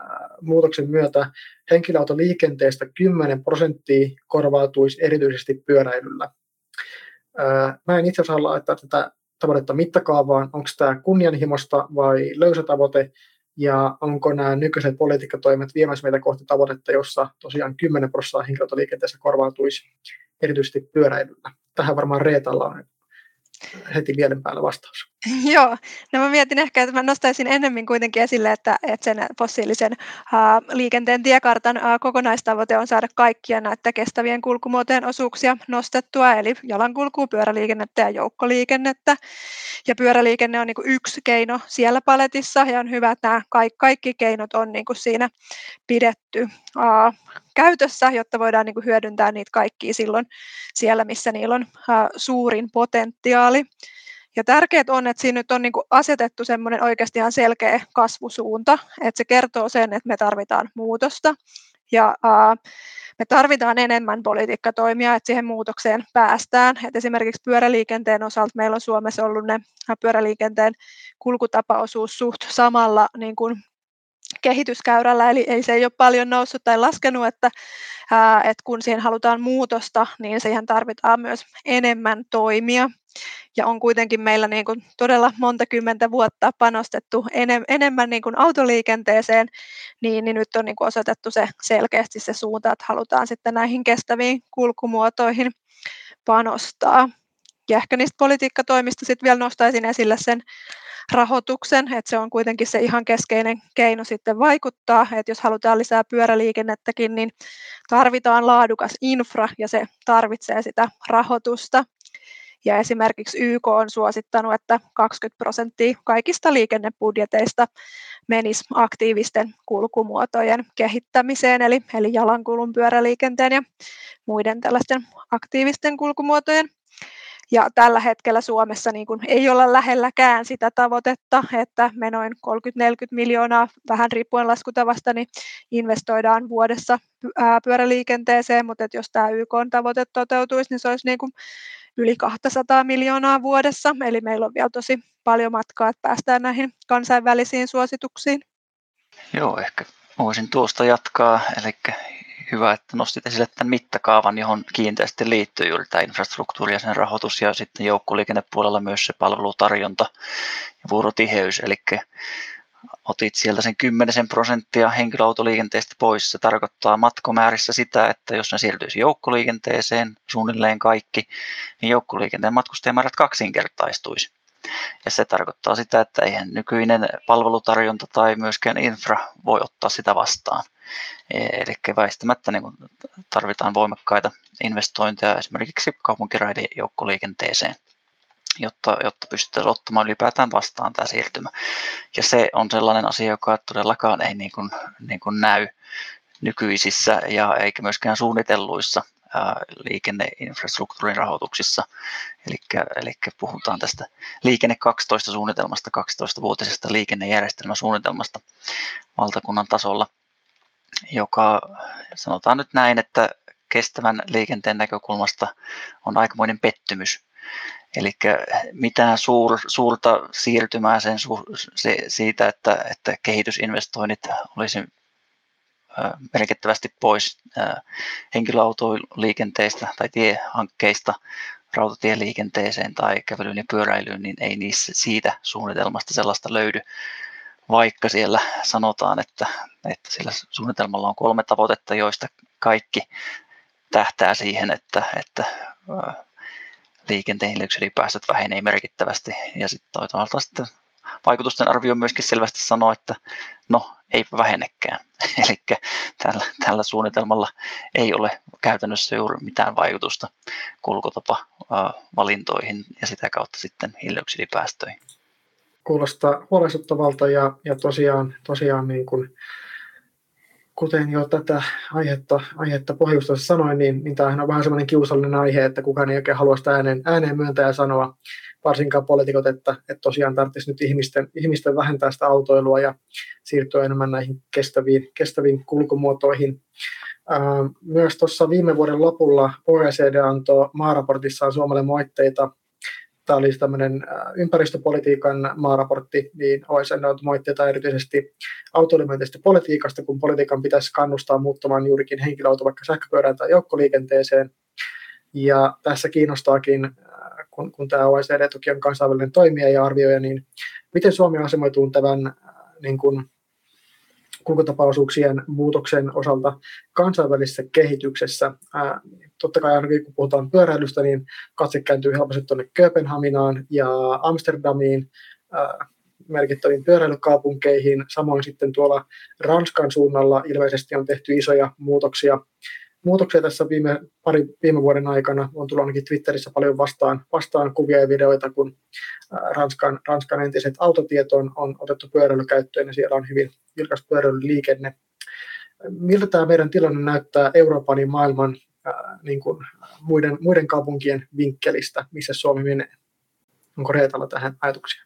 muutoksen myötä henkilöautoliikenteestä 10 prosenttia korvautuisi erityisesti pyöräilyllä. Mä en itse asiassa laittaa tätä tavoitetta mittakaavaan, onko tämä kunnianhimosta vai löysä tavoite, ja onko nämä nykyiset politiikkatoimet viemässä meitä kohti tavoitetta, jossa tosiaan 10 prosenttia henkilöautoliikenteessä korvautuisi erityisesti pyöräilyllä. Tähän varmaan Reetalla on heti mielen päällä vastaus. Joo, no mä mietin ehkä, että mä nostaisin enemmän kuitenkin esille, että, että sen fossiilisen ää, liikenteen tiekartan ää, kokonaistavoite on saada kaikkia näitä kestävien kulkumuotojen osuuksia nostettua, eli jalankulkua, pyöräliikennettä ja joukkoliikennettä. Ja pyöräliikenne on niin kuin yksi keino siellä paletissa, ja on hyvä, että nämä kaikki, kaikki keinot on niin kuin siinä pidetty ää, käytössä, jotta voidaan niin kuin hyödyntää niitä kaikkia silloin siellä, missä niillä on ää, suurin potentiaali. Ja tärkeää on, että siinä nyt on niin asetettu semmoinen oikeasti ihan selkeä kasvusuunta, että se kertoo sen, että me tarvitaan muutosta ja ää, me tarvitaan enemmän politiikkatoimia, että siihen muutokseen päästään. Et esimerkiksi pyöräliikenteen osalta meillä on Suomessa ollut ne pyöräliikenteen kulkutapaosuus suht samalla niin kuin kehityskäyrällä, eli, eli se ei ole paljon noussut tai laskenut, että, ää, että kun siihen halutaan muutosta, niin siihen tarvitaan myös enemmän toimia. Ja on kuitenkin meillä niin kuin todella monta kymmentä vuotta panostettu enem, enemmän niin kuin autoliikenteeseen, niin, niin nyt on niin kuin osoitettu se selkeästi se suunta, että halutaan sitten näihin kestäviin kulkumuotoihin panostaa. Ja ehkä niistä politiikkatoimista sitten vielä nostaisin esille sen rahoituksen, että se on kuitenkin se ihan keskeinen keino sitten vaikuttaa, että jos halutaan lisää pyöräliikennettäkin, niin tarvitaan laadukas infra ja se tarvitsee sitä rahoitusta. Ja esimerkiksi YK on suosittanut, että 20 prosenttia kaikista liikennebudjeteista menisi aktiivisten kulkumuotojen kehittämiseen, eli, eli jalankulun, pyöräliikenteen ja muiden tällaisten aktiivisten kulkumuotojen. Ja tällä hetkellä Suomessa niin kuin ei olla lähelläkään sitä tavoitetta, että me noin 30-40 miljoonaa, vähän riippuen laskutavasta, niin investoidaan vuodessa pyöräliikenteeseen, mutta että jos tämä YK-tavoite toteutuisi, niin se olisi niin kuin yli 200 miljoonaa vuodessa, eli meillä on vielä tosi paljon matkaa, että päästään näihin kansainvälisiin suosituksiin. Joo, ehkä voisin tuosta jatkaa, eli hyvä, että nostit esille tämän mittakaavan, johon kiinteästi liittyy juuri tämä infrastruktuuri ja sen rahoitus ja sitten joukkoliikennepuolella myös se palvelutarjonta ja vuorotiheys, eli otit sieltä sen 10 prosenttia henkilöautoliikenteestä pois. Se tarkoittaa matkomäärissä sitä, että jos ne siirtyisi joukkoliikenteeseen suunnilleen kaikki, niin joukkoliikenteen matkustajamäärät kaksinkertaistuisi. Ja se tarkoittaa sitä, että eihän nykyinen palvelutarjonta tai myöskään infra voi ottaa sitä vastaan. Eli väistämättä niin tarvitaan voimakkaita investointeja esimerkiksi kaupunkiraiden joukkoliikenteeseen, jotta, jotta pystytään ottamaan ylipäätään vastaan tämä siirtymä. Ja se on sellainen asia, joka todellakaan ei niin kuin, niin kuin näy nykyisissä ja eikä myöskään suunnitelluissa liikenneinfrastruktuurin rahoituksissa. Eli, puhutaan tästä liikenne 12 suunnitelmasta, 12-vuotisesta liikennejärjestelmäsuunnitelmasta valtakunnan tasolla – joka sanotaan nyt näin, että kestävän liikenteen näkökulmasta on aikamoinen pettymys. Eli mitään suur, suurta siirtymää sen su, se, siitä, että, että kehitysinvestoinnit olisi merkittävästi pois henkilöautoliikenteestä tai tiehankkeista rautatieliikenteeseen tai kävelyyn ja pyöräilyyn, niin ei niissä siitä suunnitelmasta sellaista löydy. Vaikka siellä sanotaan, että, että sillä suunnitelmalla on kolme tavoitetta, joista kaikki tähtää siihen, että, että liikenteen hiilidioksidipäästöt vähenee merkittävästi. Ja sitten toisaalta sitten vaikutusten arvio myöskin selvästi sanoo, että no eipä vähenekään. Eli tällä, tällä suunnitelmalla ei ole käytännössä juuri mitään vaikutusta kulkutapa valintoihin ja sitä kautta sitten hiilidioksidipäästöihin kuulostaa huolestuttavalta ja, ja tosiaan, tosiaan niin kuin, kuten jo tätä aihetta, aihetta pohjustossa sanoin, niin, niin tämähän on vähän semmoinen kiusallinen aihe, että kukaan ei oikein halua sitä ääneen, ääneen myöntää ja sanoa, varsinkaan poliitikot, että, että tosiaan tarvitsisi nyt ihmisten, ihmisten vähentää sitä autoilua ja siirtyä enemmän näihin kestäviin, kestäviin kulkumuotoihin. Myös tuossa viime vuoden lopulla OECD antoi maaraportissaan Suomelle moitteita Tämä oli tämmöinen ympäristöpolitiikan maaraportti, niin OECD on moitteita erityisesti autoilimyönteisestä politiikasta, kun politiikan pitäisi kannustaa muuttamaan juurikin henkilöauto vaikka sähköpyörään tai joukkoliikenteeseen. Ja tässä kiinnostaakin, kun, kun tämä OECD toki on kansainvälinen toimija ja arvioija, niin miten Suomi asemoituu tämän niin kuin, kulkutapaosuuksien muutoksen osalta kansainvälisessä kehityksessä. Ää, totta kai ainakin kun puhutaan pyöräilystä, niin katse kääntyy helposti tuonne Kööpenhaminaan ja Amsterdamiin, ää, merkittäviin pyöräilykaupunkeihin. Samoin sitten tuolla Ranskan suunnalla ilmeisesti on tehty isoja muutoksia muutoksia tässä viime, pari, viime vuoden aikana. On tullut ainakin Twitterissä paljon vastaan, vastaan kuvia ja videoita, kun Ranskan, Ranskan entiset autotiet on, on otettu pyöräilykäyttöön ja siellä on hyvin vilkas pyöräilyliikenne. Miltä tämä meidän tilanne näyttää Euroopan ja maailman ää, niin kuin muiden, muiden kaupunkien vinkkelistä, missä Suomi menee? Onko Reetalla tähän ajatuksia?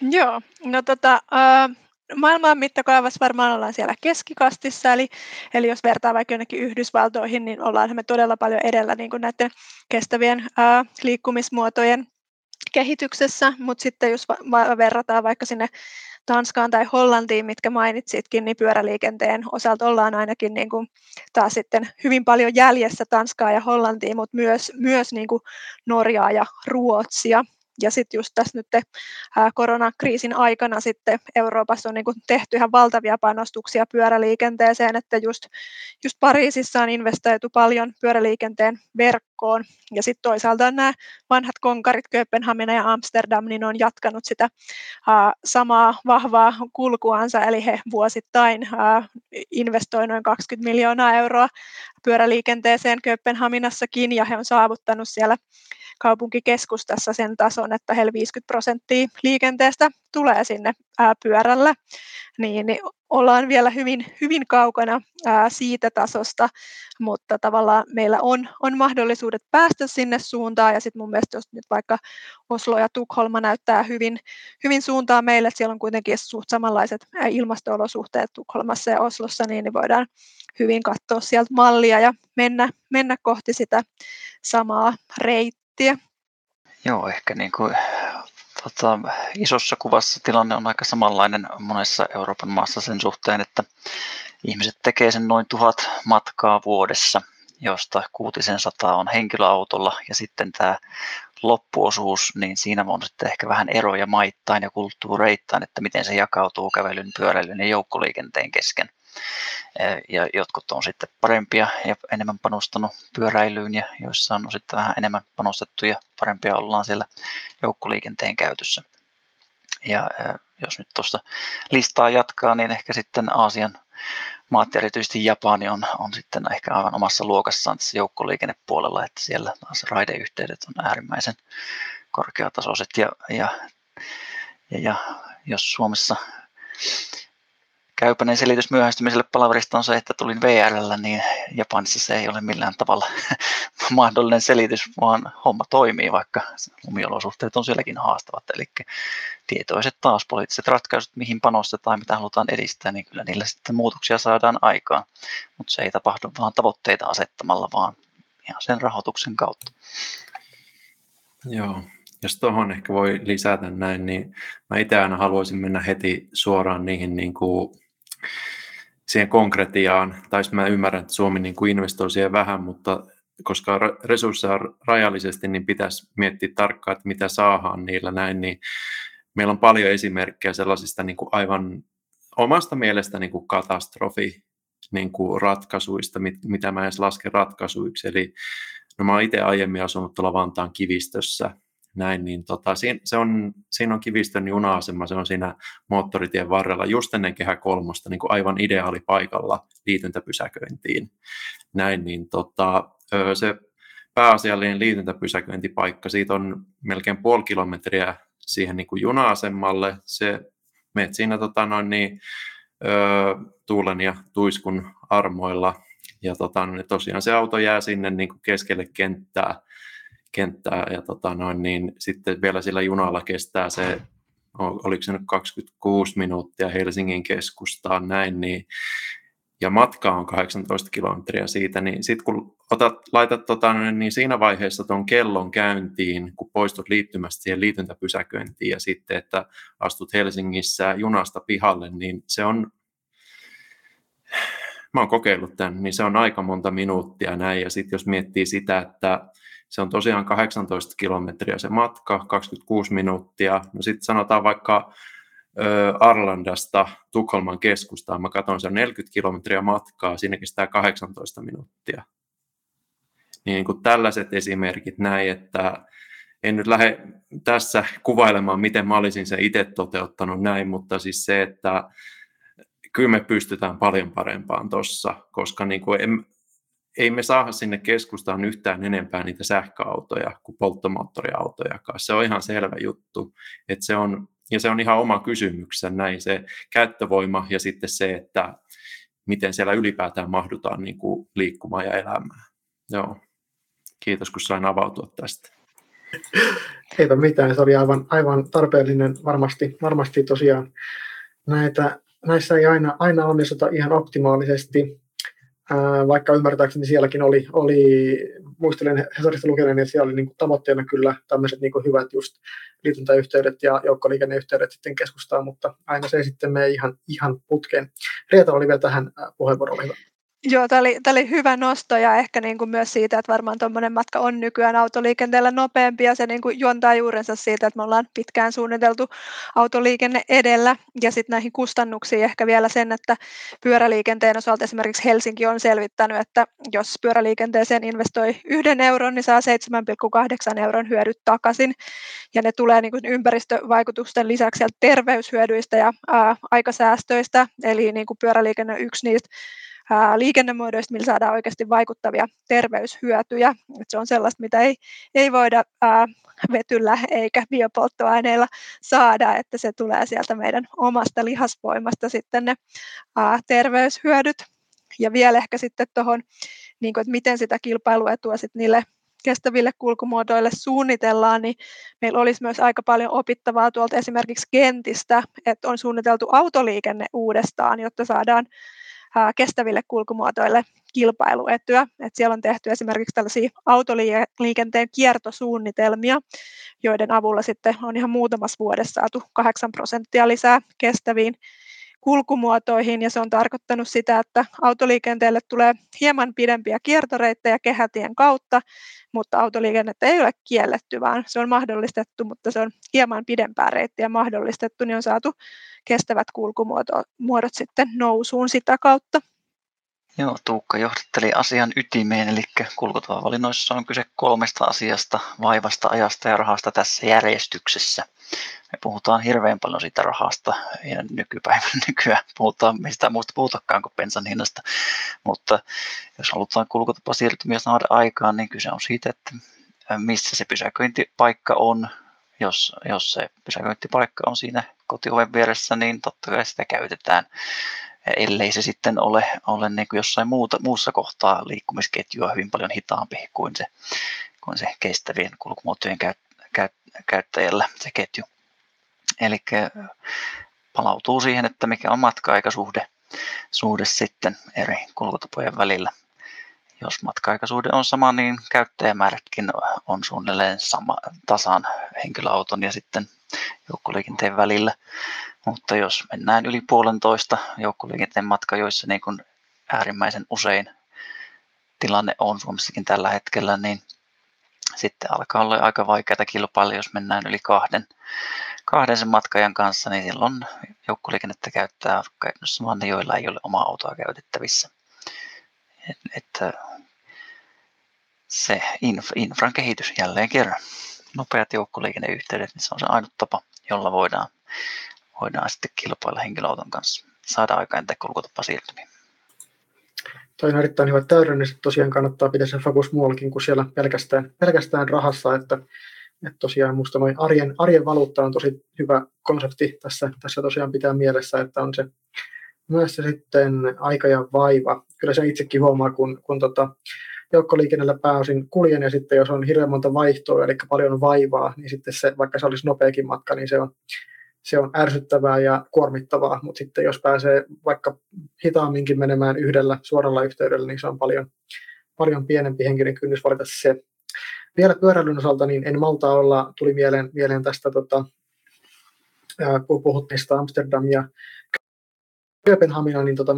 Joo, no tota, äh, maailman mittakaavassa varmaan ollaan siellä keskikastissa, eli, eli jos vertaa vaikka jonnekin Yhdysvaltoihin, niin ollaan me todella paljon edellä niin kuin näiden kestävien ää, liikkumismuotojen kehityksessä, mutta sitten jos va- verrataan vaikka sinne Tanskaan tai Hollantiin, mitkä mainitsitkin, niin pyöräliikenteen osalta ollaan ainakin niin kuin taas sitten hyvin paljon jäljessä Tanskaa ja Hollantiin, mutta myös, myös niin kuin Norjaa ja Ruotsia. Ja sitten just tässä nyt koronakriisin aikana sitten Euroopassa on niin tehty ihan valtavia panostuksia pyöräliikenteeseen, että just, just Pariisissa on investoitu paljon pyöräliikenteen verkkoon. Ja sitten toisaalta nämä vanhat konkarit, Kööpenhamina ja Amsterdam, niin on jatkanut sitä ää, samaa vahvaa kulkuansa, eli he vuosittain investoivat noin 20 miljoonaa euroa pyöräliikenteeseen Kööpenhaminassakin, ja he on saavuttanut siellä kaupunkikeskustassa sen tason, että heillä 50 prosenttia liikenteestä tulee sinne ää, pyörällä, niin, niin ollaan vielä hyvin, hyvin kaukana ää, siitä tasosta, mutta tavallaan meillä on, on mahdollisuudet päästä sinne suuntaan, ja sitten mun mielestä jos nyt vaikka Oslo ja Tukholma näyttää hyvin, hyvin suuntaan meille, että siellä on kuitenkin suht samanlaiset ilmasto-olosuhteet Tukholmassa ja Oslossa, niin, niin voidaan hyvin katsoa sieltä mallia ja mennä, mennä kohti sitä samaa reittiä miettiä. Joo, ehkä niin kuin, tota, isossa kuvassa tilanne on aika samanlainen monessa Euroopan maassa sen suhteen, että ihmiset tekee sen noin tuhat matkaa vuodessa, josta kuutisen sataa on henkilöautolla ja sitten tämä loppuosuus, niin siinä on sitten ehkä vähän eroja maittain ja kulttuureittain, että miten se jakautuu kävelyn, pyöräilyn ja joukkoliikenteen kesken ja jotkut on sitten parempia ja enemmän panostanut pyöräilyyn ja joissa on sitten vähän enemmän panostettu ja parempia ollaan siellä joukkoliikenteen käytössä. Ja jos nyt tuosta listaa jatkaa, niin ehkä sitten Aasian maat, erityisesti Japani, on, on sitten ehkä aivan omassa luokassaan tässä joukkoliikennepuolella, että siellä taas raideyhteydet on äärimmäisen korkeatasoiset ja, ja, ja, ja jos Suomessa käypäinen selitys myöhästymiselle palaverista on se, että tulin VRllä, niin Japanissa se ei ole millään tavalla mahdollinen selitys, vaan homma toimii, vaikka lumiolosuhteet on sielläkin haastavat. Eli tietoiset taas poliittiset ratkaisut, mihin panostetaan, mitä halutaan edistää, niin kyllä niillä sitten muutoksia saadaan aikaan. Mutta se ei tapahdu vaan tavoitteita asettamalla, vaan ihan sen rahoituksen kautta. Joo, jos tuohon ehkä voi lisätä näin, niin mä itse aina haluaisin mennä heti suoraan niihin niin kuin siihen konkretiaan, tai mä ymmärrän, että Suomi niin kuin investoi siihen vähän, mutta koska resursseja on rajallisesti, niin pitäisi miettiä tarkkaan, että mitä saadaan niillä näin, niin meillä on paljon esimerkkejä sellaisista niin kuin aivan omasta mielestä niin kuin katastrofi niin kuin ratkaisuista, mitä mä edes lasken ratkaisuiksi. Eli no mä oon itse aiemmin asunut tuolla Vantaan kivistössä, näin, niin tota, siinä, se on, siinä on Kivistön juna-asema, se on siinä moottoritien varrella just ennen kehä kolmosta, niin kuin aivan ideaali paikalla liityntäpysäköintiin. Näin, niin tota, se pääasiallinen liityntäpysäköintipaikka, siitä on melkein puoli kilometriä siihen niin kuin juna-asemalle. Se, meet siinä tota, noin niin, ö, tuulen ja tuiskun armoilla, ja tota, niin tosiaan se auto jää sinne niin kuin keskelle kenttää, kenttää ja tota noin, niin sitten vielä sillä junalla kestää se, oliko se nyt 26 minuuttia Helsingin keskustaan näin, niin ja matka on 18 kilometriä siitä, niin sitten kun otat, laitat tota, niin siinä vaiheessa tuon kellon käyntiin, kun poistut liittymästä siihen liityntäpysäköintiin ja sitten, että astut Helsingissä junasta pihalle, niin se on, mä oon kokeillut tämän, niin se on aika monta minuuttia näin, ja sitten jos miettii sitä, että se on tosiaan 18 kilometriä se matka, 26 minuuttia. No sitten sanotaan vaikka Arlandasta Tukholman keskustaan. Mä katson, se on 40 kilometriä matkaa, siinä kestää 18 minuuttia. Niin, kuin tällaiset esimerkit näin, että en nyt lähde tässä kuvailemaan, miten mä olisin se itse toteuttanut näin, mutta siis se, että kyllä me pystytään paljon parempaan tuossa, koska niin kuin en, ei me saada sinne keskustaan yhtään enempää niitä sähköautoja kuin polttomoottoriautojakaan. Se on ihan selvä juttu. Että se on, ja se on ihan oma kysymyksensä näin se käyttövoima ja sitten se, että miten siellä ylipäätään mahdutaan niin kuin liikkumaan ja elämään. Joo. Kiitos, kun sain avautua tästä. Eipä mitään, se oli aivan, aivan tarpeellinen varmasti, varmasti tosiaan. Näitä, näissä ei aina, aina onnistuta ihan optimaalisesti, vaikka ymmärtääkseni sielläkin oli, oli muistelen Hesarista lukeneen, että siellä oli niin tavoitteena kyllä tämmöiset niin hyvät just liityntäyhteydet ja joukkoliikenneyhteydet sitten keskustaan, mutta aina se sitten mene ihan, ihan putkeen. Reeta oli vielä tähän puheenvuorolle hyvä. Joo, tämä oli, oli hyvä nosto ja ehkä niin kuin myös siitä, että varmaan tuommoinen matka on nykyään autoliikenteellä nopeampi ja se niin kuin juontaa juurensa siitä, että me ollaan pitkään suunniteltu autoliikenne edellä. Ja sitten näihin kustannuksiin ehkä vielä sen, että pyöräliikenteen osalta esimerkiksi Helsinki on selvittänyt, että jos pyöräliikenteeseen investoi yhden euron, niin saa 7,8 euron hyödyt takaisin. Ja ne tulee niin kuin ympäristövaikutusten lisäksi terveyshyödyistä ja ää, aikasäästöistä, eli niin kuin pyöräliikenne on yksi niistä liikennemuodoista, millä saadaan oikeasti vaikuttavia terveyshyötyjä. Et se on sellaista, mitä ei, ei voida ää, vetyllä eikä biopolttoaineilla saada, että se tulee sieltä meidän omasta lihasvoimasta sitten ne ää, terveyshyödyt. Ja vielä ehkä sitten tuohon, niin että miten sitä kilpailuetua sitten niille kestäville kulkumuodoille suunnitellaan, niin meillä olisi myös aika paljon opittavaa tuolta esimerkiksi kentistä, että on suunniteltu autoliikenne uudestaan, jotta saadaan kestäville kulkumuotoille kilpailuetyä. Et siellä on tehty esimerkiksi tällaisia autoliikenteen kiertosuunnitelmia, joiden avulla sitten on ihan muutamassa vuodessa saatu 8 prosenttia lisää kestäviin kulkumuotoihin ja se on tarkoittanut sitä, että autoliikenteelle tulee hieman pidempiä kiertoreittejä kehätien kautta, mutta autoliikennettä ei ole kielletty, vaan se on mahdollistettu, mutta se on hieman pidempää reittiä mahdollistettu, niin on saatu kestävät kulkumuodot sitten nousuun sitä kautta. Joo, Tuukka johdatteli asian ytimeen, eli kulkutavavalinnoissa on kyse kolmesta asiasta, vaivasta, ajasta ja rahasta tässä järjestyksessä. Me puhutaan hirveän paljon siitä rahasta ja nykypäivänä nykyään puhutaan mistä muusta puhutakaan kuin bensan hinnasta. Mutta jos halutaan kulkutapasiirtymiä saada aikaan, niin kyse on siitä, että missä se pysäköintipaikka on. Jos, jos se pysäköintipaikka on siinä kotioven vieressä, niin totta kai sitä käytetään ellei se sitten ole, ole niin kuin jossain muuta, muussa kohtaa liikkumisketjua hyvin paljon hitaampi kuin se, kuin se kestävien kulkumuotojen käyt, käyt, käyttäjällä se ketju. Eli palautuu siihen, että mikä on matka-aikasuhde suhde sitten eri kulkutapojen välillä. Jos matka-aikasuhde on sama, niin käyttäjämäärätkin on suunnilleen sama, tasan henkilöauton ja sitten joukkoliikenteen välillä. Mutta jos mennään yli puolentoista joukkoliikenteen matka, joissa niin kuin äärimmäisen usein tilanne on Suomessakin tällä hetkellä, niin sitten alkaa olla aika vaikeaa kilpailla, jos mennään yli kahden, kahden sen matkajan kanssa, niin silloin joukkoliikennettä käyttää käytännössä vaan ne, joilla ei ole omaa autoa käytettävissä. Että se infra, infran kehitys jälleen kerran. Nopeat joukkoliikenneyhteydet, niin se on se ainut tapa, jolla voidaan, voidaan sitten kilpailla henkilöauton kanssa, saada aikaan tätä kulkutapa siirtymiä. Toi on erittäin hyvä täydennys, että tosiaan kannattaa pitää se fokus muuallakin kuin siellä pelkästään, pelkästään rahassa, että, että tosiaan minusta noin arjen, arjen valuutta on tosi hyvä konsepti tässä, tässä tosiaan pitää mielessä, että on se myös sitten aika ja vaiva. Kyllä se itsekin huomaa, kun, kun tota, joukkoliikennellä pääosin kuljen ja sitten jos on hirveän monta vaihtoa, eli paljon vaivaa, niin sitten se, vaikka se olisi nopeakin matka, niin se on, se on ärsyttävää ja kuormittavaa, mutta sitten jos pääsee vaikka hitaamminkin menemään yhdellä suoralla yhteydellä, niin se on paljon, paljon pienempi henkinen kynnys valita se. Vielä pyöräilyn osalta niin en malta olla, tuli mieleen, mieleen tästä, tota, kun puhuttiin Amsterdam ja Kööpenhamina, niin tota,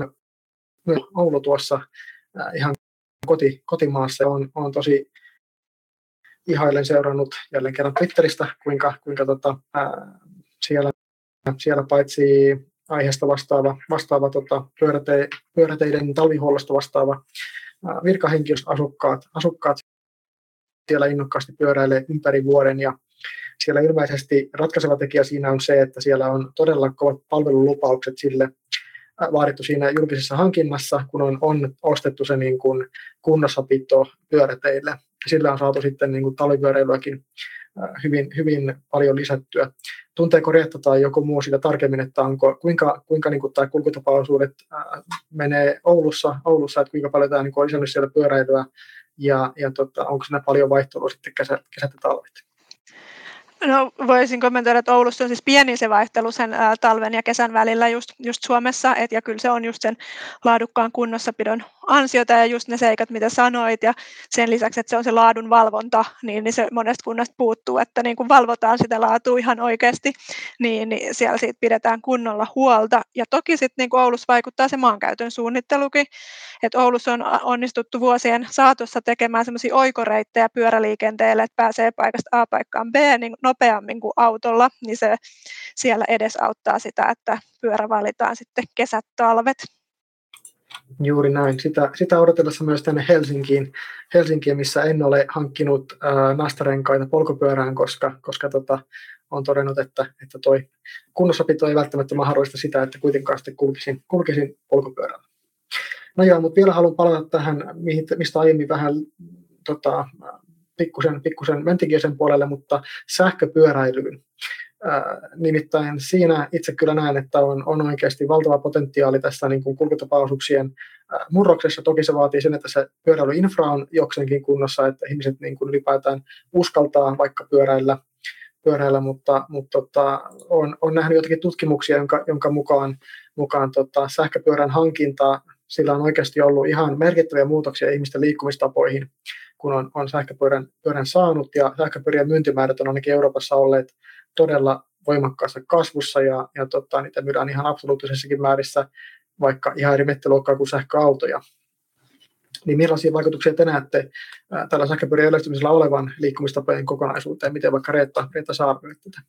Oulu tuossa ihan koti, kotimaassa on, on tosi ihailen seurannut jälleen kerran Twitteristä, kuinka, kuinka tota, ää, siellä siellä paitsi aiheesta vastaava, vastaava tota, pyöräte, pyöräteiden talvihuollosta vastaava virkahenkilöstö, asukkaat, asukkaat siellä innokkaasti pyöräilee ympäri vuoden ja siellä ilmeisesti ratkaiseva tekijä siinä on se, että siellä on todella kovat palvelulupaukset sille vaadittu siinä julkisessa hankinnassa, kun on, on ostettu se niin kuin kunnossapito pyöräteille. Sillä on saatu sitten niin kuin talvipyöräilyäkin hyvin, hyvin paljon lisättyä. Tunteeko Reetta tai joku muu sitä tarkemmin, että onko, kuinka, kuinka niin kuin tämä kulkutapaosuudet menee Oulussa, Oulussa, että kuinka paljon tämä niin kuin on lisännyt siellä pyöräilyä ja, ja tota, onko siinä paljon vaihtelua sitten kesät, kesät ja talvet? No voisin kommentoida, että Oulussa on siis pieni se vaihtelu sen ä, talven ja kesän välillä just, just Suomessa, et, ja kyllä se on just sen laadukkaan kunnossapidon ansiota ja just ne seikat, mitä sanoit, ja sen lisäksi, että se on se laadun valvonta, niin, niin se monesta kunnasta puuttuu, että niin kun valvotaan sitä laatua ihan oikeasti, niin, niin siellä siitä pidetään kunnolla huolta, ja toki sitten niin Oulussa vaikuttaa se maankäytön suunnittelukin, että Oulussa on onnistuttu vuosien saatossa tekemään semmoisia oikoreittejä pyöräliikenteelle, että pääsee paikasta A paikkaan B niin nopeammin kuin autolla, niin se siellä edesauttaa sitä, että pyörä valitaan sitten kesät, talvet. Juuri näin. Sitä, sitä odotellessa myös tänne Helsinkiin, Helsinkiin missä en ole hankkinut ää, nastarenkaita polkupyörään, koska, koska tota, on todennut, että, että toi kunnossapito ei välttämättä mahdollista sitä, että kuitenkaan sitten kulkisin, kulkisin polkupyörällä. No joo, mutta vielä haluan palata tähän, mistä aiemmin vähän tota, pikkusen, pikkusen mentikin sen puolelle, mutta sähköpyöräilyyn. nimittäin siinä itse kyllä näen, että on, on oikeasti valtava potentiaali tässä niin kuin kulkutapaosuuksien murroksessa. Toki se vaatii sen, että se pyöräilyinfra on jokseenkin kunnossa, että ihmiset niin kuin ylipäätään uskaltaa vaikka pyöräillä, pyöräillä mutta, mutta tota, on, on nähnyt jotakin tutkimuksia, jonka, jonka mukaan, mukaan tota, sähköpyörän hankinta, sillä on oikeasti ollut ihan merkittäviä muutoksia ihmisten liikkumistapoihin kun on, on sähköpyörän pyörän saanut, ja sähköpyörien myyntimäärät on ainakin Euroopassa olleet todella voimakkaassa kasvussa, ja, ja tota, niitä myydään ihan absoluuttisessakin määrissä, vaikka ihan eri mettiluokkaa kuin sähköautoja. Niin millaisia vaikutuksia te näette tällä sähköpyörien yleistymisellä olevan liikkumistapojen kokonaisuuteen? Miten vaikka Reetta, Reetta saa tätä?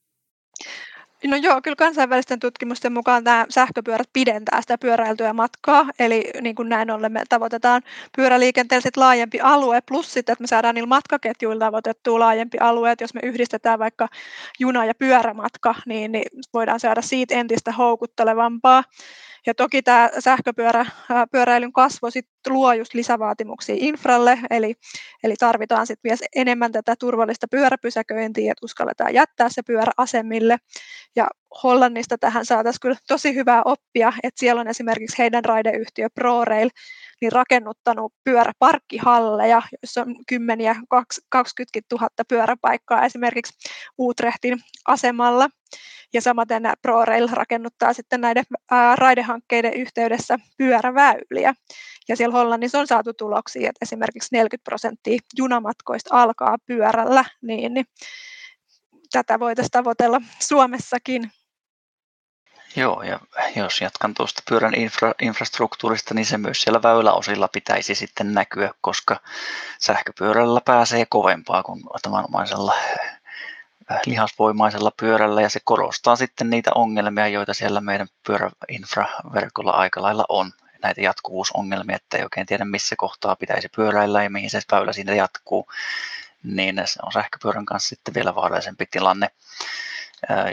No joo, kyllä kansainvälisten tutkimusten mukaan tämä sähköpyörät pidentää sitä pyöräiltyä matkaa, eli niin kuin näin ollen me tavoitetaan pyöräliikenteellä laajempi alue, plus sitten, että me saadaan niillä matkaketjuilla tavoitettua laajempi alue, että jos me yhdistetään vaikka juna- ja pyörämatka, niin, niin voidaan saada siitä entistä houkuttelevampaa. Ja toki tämä sähköpyöräilyn kasvu sit luo just lisävaatimuksia infralle, eli, eli tarvitaan sitten vielä enemmän tätä turvallista pyöräpysäköintiä, että uskalletaan jättää se pyörä asemille. Ja Hollannista tähän saataisiin kyllä tosi hyvää oppia, että siellä on esimerkiksi heidän raideyhtiö ProRail niin rakennuttanut pyöräparkkihalleja, joissa on kymmeniä, 20 000 pyöräpaikkaa esimerkiksi Utrechtin asemalla. Ja samaten ProRail rakennuttaa sitten näiden raidehankkeiden yhteydessä pyöräväyliä. Ja siellä Hollannissa on saatu tuloksia, että esimerkiksi 40 prosenttia junamatkoista alkaa pyörällä, niin, niin tätä voitaisiin tavoitella Suomessakin. Joo, ja jos jatkan tuosta pyörän infra, infrastruktuurista, niin se myös siellä väyläosilla pitäisi sitten näkyä, koska sähköpyörällä pääsee kovempaa kuin tavanomaisella äh, lihasvoimaisella pyörällä, ja se korostaa sitten niitä ongelmia, joita siellä meidän pyöräinfraverkolla aika lailla on. Näitä jatkuvuusongelmia, että ei oikein tiedä missä kohtaa pitäisi pyöräillä ja mihin se väylä siinä jatkuu, niin se on sähköpyörän kanssa sitten vielä vaarallisempi tilanne.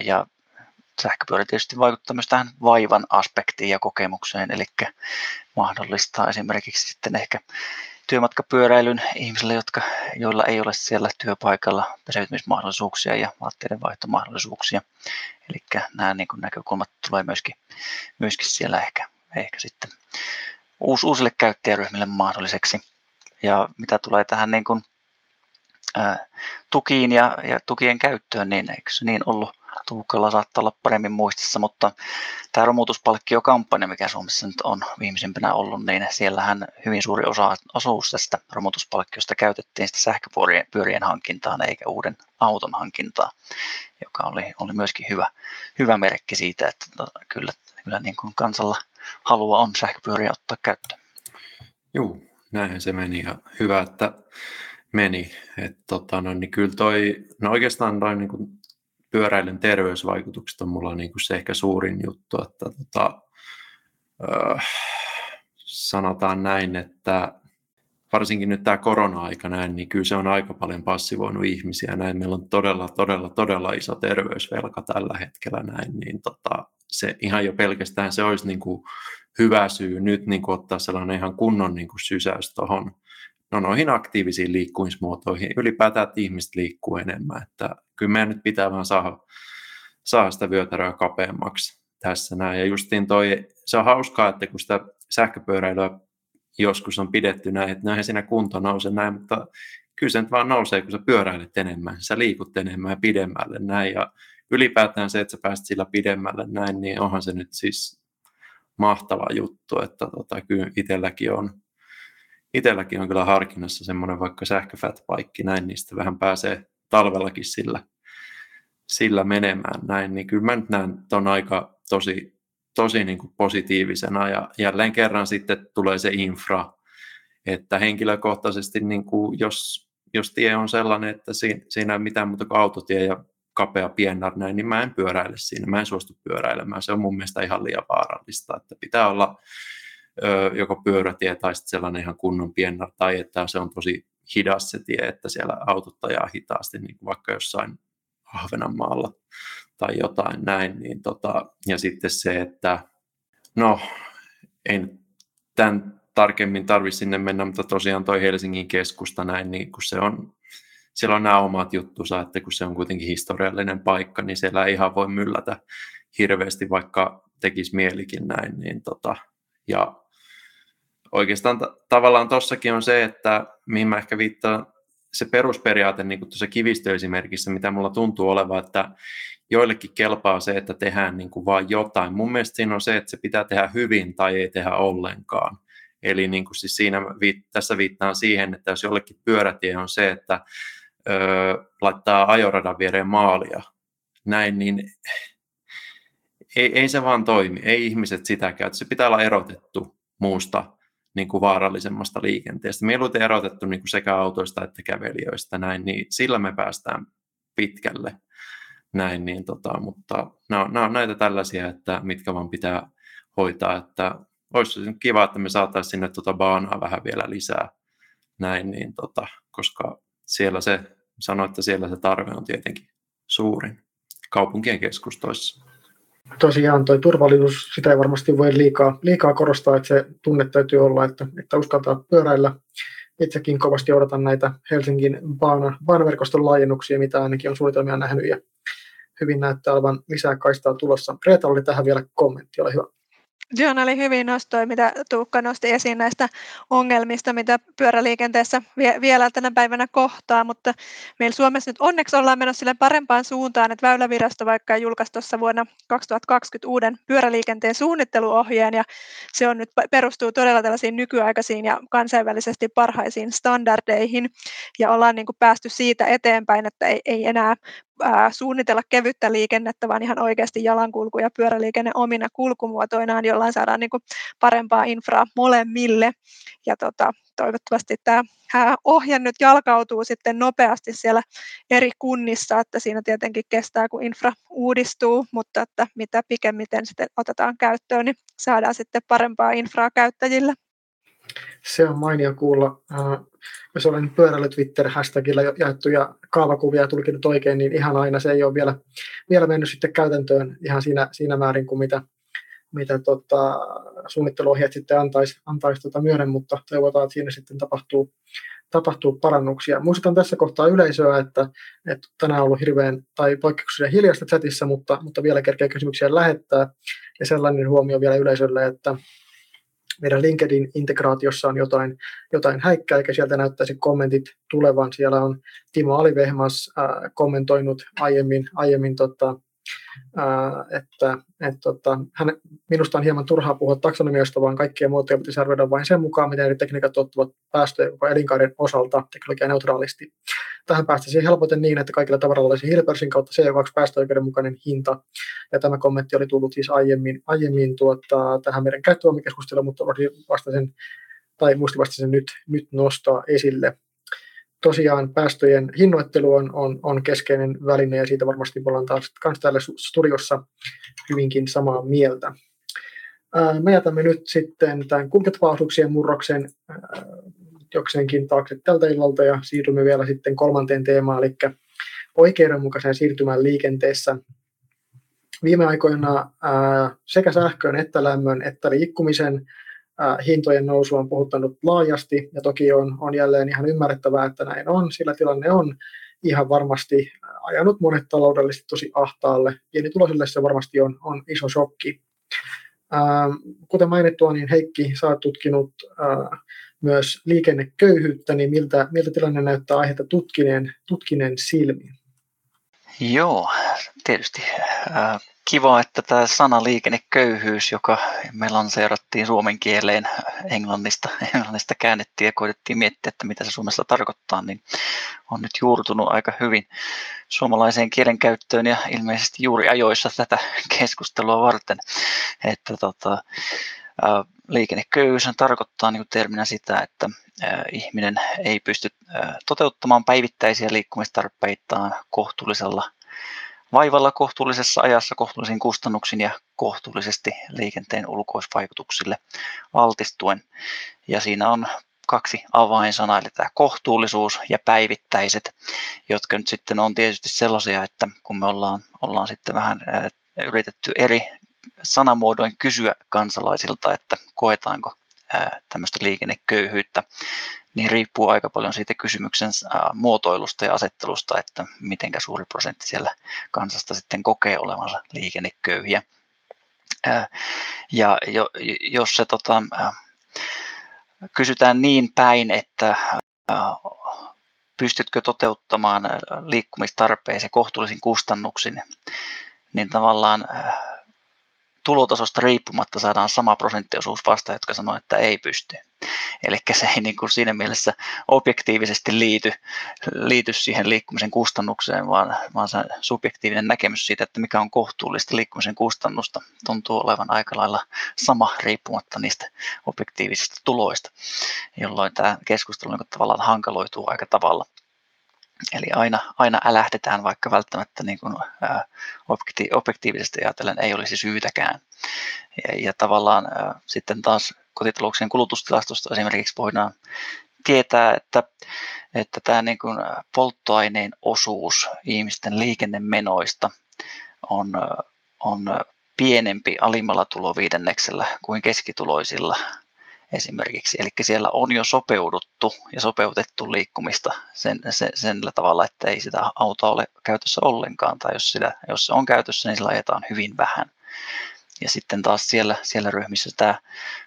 Ja sähköpyörä tietysti vaikuttaa myös tähän vaivan aspektiin ja kokemukseen, eli mahdollistaa esimerkiksi sitten ehkä työmatkapyöräilyn ihmisille, jotka, joilla ei ole siellä työpaikalla peseytymismahdollisuuksia ja vaatteiden vaihtomahdollisuuksia. Eli nämä niin näkökulmat tulee myöskin, myöskin siellä ehkä, ehkä sitten uus, uusille käyttäjäryhmille mahdolliseksi. Ja mitä tulee tähän niin kuin, ää, tukiin ja, ja tukien käyttöön, niin eikö se niin ollut Tuukalla saattaa olla paremmin muistissa, mutta tämä romutuspalkkiokampanja, mikä Suomessa nyt on viimeisimpänä ollut, niin siellähän hyvin suuri osa, osuus tästä romutuspalkkiosta käytettiin sitä sähköpyörien hankintaan eikä uuden auton hankintaan, joka oli, oli myöskin hyvä, hyvä merkki siitä, että to, kyllä, kyllä niin kuin kansalla halua on sähköpyöriä ottaa käyttöön. Joo, näinhän se meni ja hyvä, että meni. Et, tota, no, niin kyllä toi, no oikeastaan noin niin kuin pyöräilyn terveysvaikutukset on mulla niin kuin se ehkä suurin juttu, että tota, öö, sanotaan näin, että varsinkin nyt tämä korona-aika näin, niin kyllä se on aika paljon passivoinut ihmisiä näin. Meillä on todella, todella, todella iso terveysvelka tällä hetkellä näin, niin tota, se ihan jo pelkästään se olisi niin kuin hyvä syy nyt niin kuin ottaa sellainen ihan kunnon niin kuin sysäys tuohon no noihin aktiivisiin liikkumismuotoihin, ylipäätään, että ihmiset liikkuu enemmän. Että kyllä meidän nyt pitää vaan saada, saada sitä vyötäröä kapeammaksi tässä näin. Ja justiin toi, se on hauskaa, että kun sitä sähköpyöräilyä joskus on pidetty näin, että näin siinä kunto nousee näin, mutta kyllä se nyt vaan nousee, kun sä pyöräilet enemmän, sä liikut enemmän ja pidemmälle näin. Ja ylipäätään se, että sä pääset sillä pidemmälle näin, niin onhan se nyt siis mahtava juttu, että tota, kyllä itselläkin on, itselläkin on kyllä harkinnassa semmoinen vaikka sähköfatbike näin, niin sitten vähän pääsee talvellakin sillä, sillä menemään näin, niin kyllä mä nyt näen ton aika tosi, tosi niin kuin positiivisena ja jälleen kerran sitten tulee se infra, että henkilökohtaisesti niin kuin jos, jos tie on sellainen, että siinä, siinä ei mitään muuta kuin autotie ja kapea piennar näin, niin mä en pyöräile siinä, mä en suostu pyöräilemään. Se on mun mielestä ihan liian vaarallista, että pitää olla ö, joko pyörätie tai sitten sellainen ihan kunnon piennar, tai että se on tosi hidas se tie, että siellä autot ajaa hitaasti, niin kuin vaikka jossain Ahvenanmaalla tai jotain näin. Niin tota, ja sitten se, että no, en tämän tarkemmin tarvitse sinne mennä, mutta tosiaan toi Helsingin keskusta näin, niin kun se on siellä on nämä omat juttusa, että kun se on kuitenkin historiallinen paikka, niin siellä ei ihan voi myllätä hirveästi, vaikka tekisi mielikin näin. Niin tota, ja oikeastaan t- tavallaan tossakin on se, että mihin mä ehkä viittaan, se perusperiaate niin kuin tuossa kivistöesimerkissä, mitä mulla tuntuu olevan, että joillekin kelpaa se, että tehdään niin kuin vaan jotain. Mun mielestä siinä on se, että se pitää tehdä hyvin tai ei tehdä ollenkaan. Eli niin kuin siis siinä tässä viittaan siihen, että jos jollekin pyörätie on se, että laittaa ajoradan viereen maalia, näin, niin ei, ei se vaan toimi. Ei ihmiset sitä käytä. Se pitää olla erotettu muusta niin kuin vaarallisemmasta liikenteestä. Mieluiten erotettu niin kuin sekä autoista että kävelijöistä, näin, niin sillä me päästään pitkälle. Näin, niin tota, mutta nämä on, nämä on näitä tällaisia, että mitkä vaan pitää hoitaa, että olisi kiva, että me saataisiin sinne tuota baanaa vähän vielä lisää, näin, niin tota, koska siellä se sanoin, että siellä se tarve on tietenkin suurin kaupunkien keskustoissa. Tosiaan tuo turvallisuus, sitä ei varmasti voi liikaa, liikaa korostaa, että se tunne täytyy olla, että, että uskaltaa pyöräillä. Itsekin kovasti odotan näitä Helsingin baana, baanaverkoston laajennuksia, mitä ainakin on suunnitelmia nähnyt ja hyvin näyttää olevan lisää kaistaa tulossa. Reeta oli tähän vielä kommentti, ole hyvä. Joo, oli hyvin nostoi, mitä Tuukka nosti esiin näistä ongelmista, mitä pyöräliikenteessä vielä tänä päivänä kohtaa, mutta meillä Suomessa nyt onneksi ollaan menossa sille parempaan suuntaan, että Väylävirasto vaikka julkaisi tuossa vuonna 2020 uuden pyöräliikenteen suunnitteluohjeen, ja se on nyt perustuu todella tällaisiin nykyaikaisiin ja kansainvälisesti parhaisiin standardeihin, ja ollaan niin kuin päästy siitä eteenpäin, että ei, ei enää suunnitella kevyttä liikennettä, vaan ihan oikeasti jalankulku ja pyöräliikenne omina kulkumuotoinaan, jollain saadaan niin kuin parempaa infraa molemmille. Ja tota, toivottavasti tämä ohje nyt jalkautuu sitten nopeasti siellä eri kunnissa, että siinä tietenkin kestää, kun infra uudistuu, mutta että mitä pikemmiten sitten otetaan käyttöön, niin saadaan sitten parempaa infraa käyttäjille. Se on mainio kuulla. Jos olen pyöräily Twitter-hashtagilla jaettuja kaavakuvia tulkinut oikein, niin ihan aina se ei ole vielä, vielä mennyt sitten käytäntöön ihan siinä, siinä määrin kuin mitä, mitä tota, suunnitteluohjeet sitten antaisi, antaisi tota myöden, mutta toivotaan, että siinä sitten tapahtuu, tapahtuu parannuksia. Muistutan tässä kohtaa yleisöä, että, että tänään on ollut hirveän tai poikkeuksellisen hiljasta chatissa, mutta, mutta vielä kerkeä kysymyksiä lähettää. Ja sellainen huomio vielä yleisölle, että meidän LinkedIn-integraatiossa on jotain, jotain häikkää, eikä sieltä näyttäisi kommentit tulevan. Siellä on Timo Alivehmas äh, kommentoinut aiemmin, aiemmin tota, että, että tota, hän, minusta on hieman turhaa puhua taksonomiasta, vaan kaikkia muotoja pitäisi arvioida vain sen mukaan, miten eri tekniikat tuottavat päästöjä koko elinkaaren osalta neutraalisti. Tähän päästäisiin helpoten niin, että kaikilla tavaralla olisi hiilipörssin kautta CO2-päästöoikeudenmukainen hinta. Ja tämä kommentti oli tullut siis aiemmin, aiemmin tuota, tähän meidän käyttövoimikeskusteluun, mutta vastasin, tai muisti vasta sen nyt, nyt nostaa esille. Tosiaan päästöjen hinnoittelu on, on, on keskeinen väline ja siitä varmasti ollaan taas kans täällä studiossa hyvinkin samaa mieltä. Me jätämme nyt sitten tämän kulketavausuuksien murroksen jokseenkin taakse tältä illalta ja siirrymme vielä sitten kolmanteen teemaan, eli oikeudenmukaisen siirtymään liikenteessä. Viime aikoina sekä sähkön että lämmön että liikkumisen hintojen nousu on puhuttanut laajasti ja toki on, on jälleen ihan ymmärrettävää, että näin on, sillä tilanne on ihan varmasti ajanut monet taloudellisesti tosi ahtaalle. Pienituloisille se varmasti on, on iso shokki. kuten mainittua, niin Heikki, sä oot tutkinut myös liikenneköyhyyttä, niin miltä, miltä tilanne näyttää aihetta tutkineen, tutkineen silmiin? Joo, tietysti kiva, että tämä sana liikenneköyhyys, joka me lanseerattiin suomen kieleen englannista, englannista käännettiin ja koitettiin miettiä, että mitä se Suomessa tarkoittaa, niin on nyt juurtunut aika hyvin suomalaiseen kielenkäyttöön ja ilmeisesti juuri ajoissa tätä keskustelua varten. Että tota, liikenneköyhyys tarkoittaa niin terminä sitä, että ihminen ei pysty toteuttamaan päivittäisiä liikkumistarpeitaan kohtuullisella vaivalla kohtuullisessa ajassa kohtuullisiin kustannuksin ja kohtuullisesti liikenteen ulkoisvaikutuksille altistuen. Ja siinä on kaksi avainsanaa, eli tämä kohtuullisuus ja päivittäiset, jotka nyt sitten on tietysti sellaisia, että kun me ollaan, ollaan sitten vähän yritetty eri sanamuodoin kysyä kansalaisilta, että koetaanko tämmöistä liikenneköyhyyttä, niin riippuu aika paljon siitä kysymyksen muotoilusta ja asettelusta, että miten suuri prosentti siellä kansasta sitten kokee olevansa liikenneköyhiä. Ja jos se tota, kysytään niin päin, että pystytkö toteuttamaan liikkumistarpeesi kohtuullisin kustannuksin, niin tavallaan tulotasosta riippumatta saadaan sama prosenttiosuus vasta, jotka sanoo, että ei pysty. Eli se ei niin kuin siinä mielessä objektiivisesti liity, liity siihen liikkumisen kustannukseen, vaan, vaan se subjektiivinen näkemys siitä, että mikä on kohtuullista liikkumisen kustannusta, tuntuu olevan aika lailla sama riippumatta niistä objektiivisista tuloista, jolloin tämä keskustelu niin tavallaan hankaloituu aika tavalla. Eli aina, aina älähdetään, vaikka välttämättä niin kuin, ää, objektiivisesti ajatellen ei olisi syytäkään. Ja, ja tavallaan ää, sitten taas kotitalouksien kulutustilastosta esimerkiksi voidaan tietää, että, että tämä niin kuin polttoaineen osuus ihmisten liikennemenoista on, on pienempi alimmalla tuloviidenneksellä kuin keskituloisilla esimerkiksi. Eli siellä on jo sopeuduttu ja sopeutettu liikkumista sen, sen, sen tavalla, että ei sitä autoa ole käytössä ollenkaan, tai jos, sitä, jos se on käytössä, niin sillä ajetaan hyvin vähän. Ja sitten taas siellä, siellä ryhmissä tämä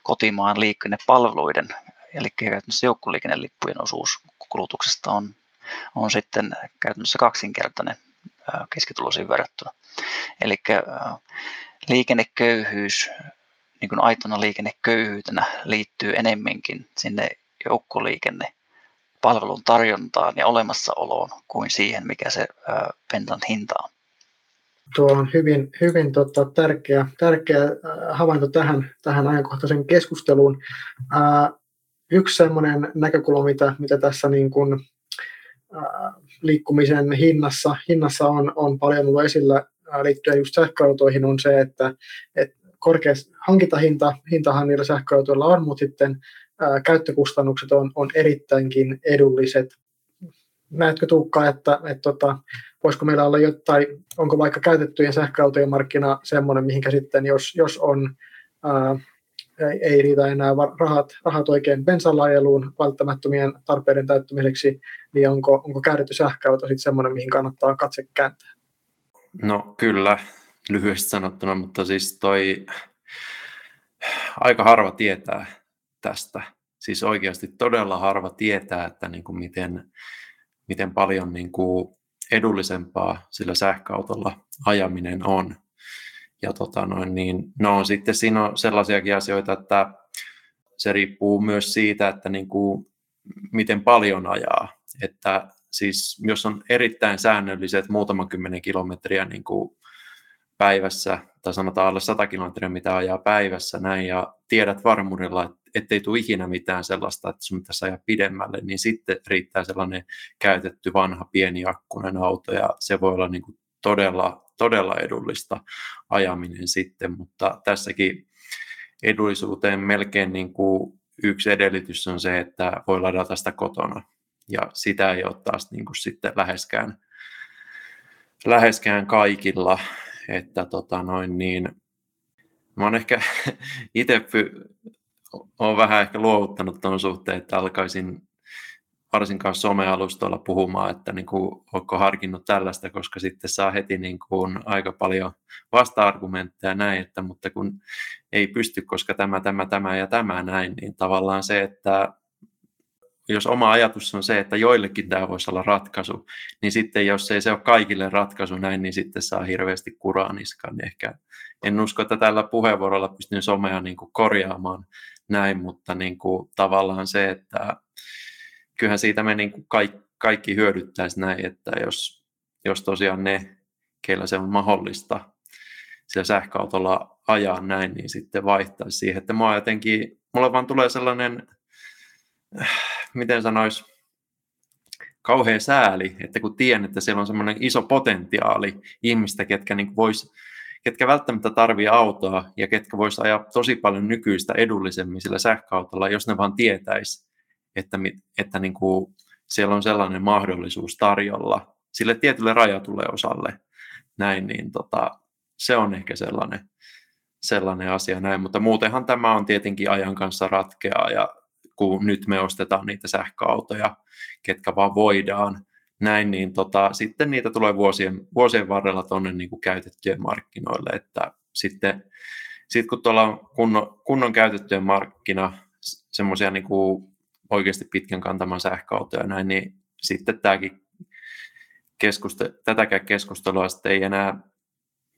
kotimaan liikennepalveluiden, eli käytännössä joukkoliikennelippujen osuus kulutuksesta on, on sitten käytännössä kaksinkertainen keskituloisiin verrattuna. Eli liikenneköyhyys niin kuin aitona liikenneköyhyytenä liittyy enemmänkin sinne joukkoliikenne palvelun tarjontaan ja olemassaoloon kuin siihen, mikä se bensan hinta on. Tuo on hyvin, hyvin tota, tärkeä, tärkeä havainto tähän, tähän ajankohtaisen keskusteluun. Ää, yksi sellainen näkökulma, mitä, mitä tässä niin kuin, ää, liikkumisen hinnassa, hinnassa on, on paljon ollut esillä liittyen just sähköautoihin, on se, että, että korkea hankintahinta, hintahan niillä sähköautoilla on, mutta sitten ää, käyttökustannukset on, on erittäinkin edulliset. Näetkö Tuukka, että, että tota, voisiko meillä olla jotain, onko vaikka käytettyjen sähköautojen markkina semmoinen, mihinkä sitten, jos, jos on, ää, ei, ei riitä enää rahat, rahat oikein bensalla välttämättömien tarpeiden täyttämiseksi, niin onko, onko käytetty sähköauto sitten semmoinen, mihin kannattaa katse kääntää? No kyllä, lyhyesti sanottuna, mutta siis toi aika harva tietää tästä. Siis oikeasti todella harva tietää, että niin kuin miten, miten paljon niin kuin edullisempaa sillä sähköautolla ajaminen on. Ja tota noin, niin, no sitten siinä on sellaisiakin asioita, että se riippuu myös siitä, että niin kuin, miten paljon ajaa. Että siis jos on erittäin säännölliset muutaman kymmenen kilometriä niin kuin päivässä, tai sanotaan alle 100 kilometriä, mitä ajaa päivässä näin, ja tiedät varmuudella, että ettei tule ikinä mitään sellaista, että sun pitäisi ajaa pidemmälle, niin sitten riittää sellainen käytetty vanha pieni akkunen auto, ja se voi olla niin kuin todella, todella edullista ajaminen sitten, mutta tässäkin edullisuuteen melkein niin kuin yksi edellytys on se, että voi ladata sitä kotona, ja sitä ei ole taas niin kuin sitten läheskään, läheskään kaikilla, että tota noin niin, mä oon ehkä itse olen vähän ehkä luovuttanut tuon suhteen, että alkaisin varsinkaan somealustoilla puhumaan, että niin kuin, onko harkinnut tällaista, koska sitten saa heti niin kuin aika paljon vasta-argumentteja näin, että mutta kun ei pysty, koska tämä, tämä, tämä ja tämä näin, niin tavallaan se, että jos oma ajatus on se, että joillekin tämä voisi olla ratkaisu, niin sitten jos ei se ole kaikille ratkaisu näin, niin sitten saa hirveästi kuraa niskaan. Niin ehkä en usko, että tällä puheenvuorolla pystyn somea niin kuin korjaamaan näin, mutta niin kuin tavallaan se, että kyllähän siitä me niin kuin kaikki, hyödyttäisi näin, että jos, jos tosiaan ne, keillä se on mahdollista sillä sähköautolla ajaa näin, niin sitten vaihtaisi siihen, että mua jotenkin, mulle vaan tulee sellainen, miten sanois, kauhean sääli, että kun tiedän, että siellä on semmoinen iso potentiaali ihmistä, ketkä niin vois, ketkä välttämättä tarvii autoa ja ketkä vois ajaa tosi paljon nykyistä edullisemmin sillä sähköautolla, jos ne vaan tietäisi, että, että niin kuin siellä on sellainen mahdollisuus tarjolla sille tietylle rajatulle osalle. Näin, niin tota, se on ehkä sellainen, sellainen asia näin, mutta muutenhan tämä on tietenkin ajan kanssa ratkeaa ja kun nyt me ostetaan niitä sähköautoja, ketkä vaan voidaan, näin, niin tota, sitten niitä tulee vuosien, vuosien varrella tuonne niin käytettyjen markkinoille, että sitten sit kun tuolla on kunnon, kunnon käytettyjen markkina, semmoisia niin oikeasti pitkän kantaman sähköautoja näin, niin sitten tämäkin keskuste, tätäkään keskustelua sitten ei enää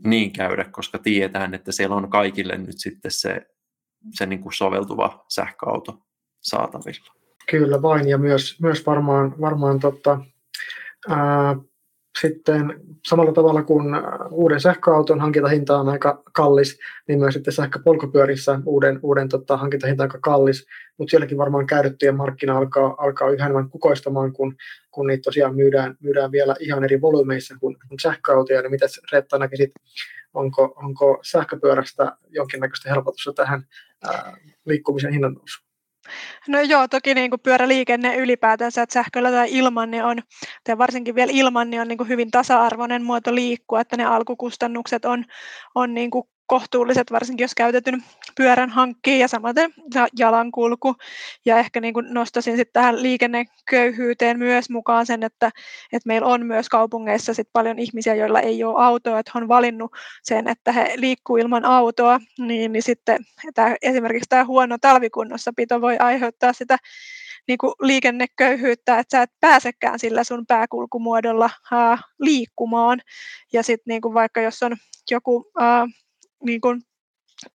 niin käydä, koska tiedetään, että siellä on kaikille nyt sitten se, se niin kuin soveltuva sähköauto saatavilla. Kyllä vain, ja myös, myös varmaan, varmaan tota, ää, sitten samalla tavalla kuin uuden sähköauton hankintahinta on aika kallis, niin myös sitten sähköpolkupyörissä uuden, uuden tota, hankintahinta on aika kallis, mutta sielläkin varmaan käytettyjen markkina alkaa, alkaa yhä enemmän kukoistamaan, kun, kun niitä tosiaan myydään, myydään vielä ihan eri volyymeissa kuin, kuin sähköautoja. Niin mitä Reetta näkisit, onko, onko sähköpyörästä jonkinnäköistä helpotusta tähän ää, liikkumisen hinnan nousuun? No joo, toki niin kuin pyöräliikenne ylipäätänsä, että sähköllä tai ilman, niin on, tai varsinkin vielä ilman, niin on niin kuin hyvin tasa-arvoinen muoto liikkua, että ne alkukustannukset on, on niin kuin kohtuulliset, varsinkin jos käytetyn pyörän hankkii ja samaten jalankulku. Ja ehkä niin kuin nostaisin sitten tähän liikenneköyhyyteen myös mukaan sen, että, että meillä on myös kaupungeissa sit paljon ihmisiä, joilla ei ole autoa, että on valinnut sen, että he liikkuu ilman autoa, niin, niin sitten tämä, esimerkiksi tämä huono talvikunnossapito voi aiheuttaa sitä niin kuin liikenneköyhyyttä, että sä et pääsekään sillä sun pääkulkumuodolla ää, liikkumaan. Ja sitten niin kuin vaikka jos on joku ää, niin kuin,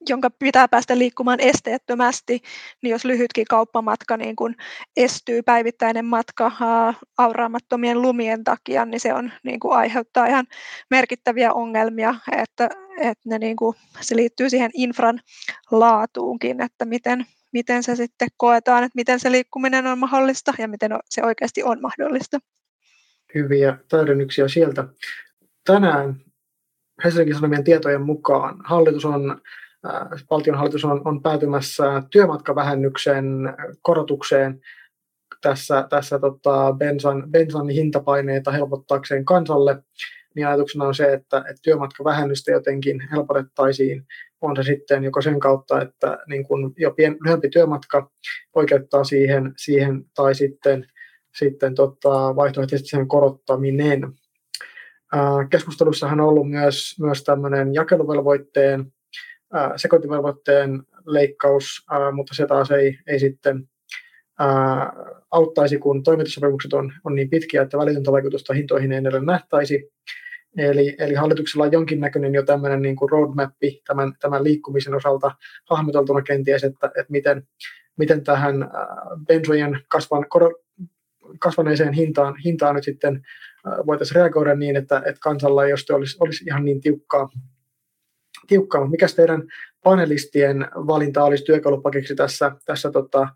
jonka pitää päästä liikkumaan esteettömästi, niin jos lyhytkin kauppamatka niin kun estyy päivittäinen matka auraamattomien lumien takia, niin se on, niin kuin, aiheuttaa ihan merkittäviä ongelmia, että, että ne, niin kuin, se liittyy siihen infran laatuunkin, että miten, miten se sitten koetaan, että miten se liikkuminen on mahdollista ja miten se oikeasti on mahdollista. Hyviä täydennyksiä sieltä. Tänään Helsingin Sanomien tietojen mukaan hallitus on, äh, valtionhallitus on, on päätymässä työmatkavähennyksen korotukseen tässä, tässä tota bensan, bensan hintapaineita helpottaakseen kansalle, niin ajatuksena on se, että, että työmatkavähennystä jotenkin helpotettaisiin, on se sitten joko sen kautta, että niin kun jo pien, lyhyempi työmatka oikeuttaa siihen, siihen tai sitten, sitten tota, vaihtoehtoisesti sen korottaminen. Keskustelussahan on ollut myös, myös tämmöinen jakeluvelvoitteen, sekointivelvoitteen leikkaus, mutta se taas ei, ei sitten auttaisi, kun toimitussopimukset on, on niin pitkiä, että välitöntä vaikutusta hintoihin ei edelleen nähtäisi. Eli, eli hallituksella on jonkinnäköinen jo tämmöinen niin kuin roadmappi tämän, tämän liikkumisen osalta hahmoteltuna kenties, että, että miten, miten tähän bensojen kasvan, kasvaneeseen hintaan, hintaan nyt sitten voitaisiin reagoida niin, että, että kansalla ei olisi, olisi ihan niin tiukkaa, tiukkaa, mikä teidän panelistien valinta olisi työkalupakiksi tässä, tässä tota,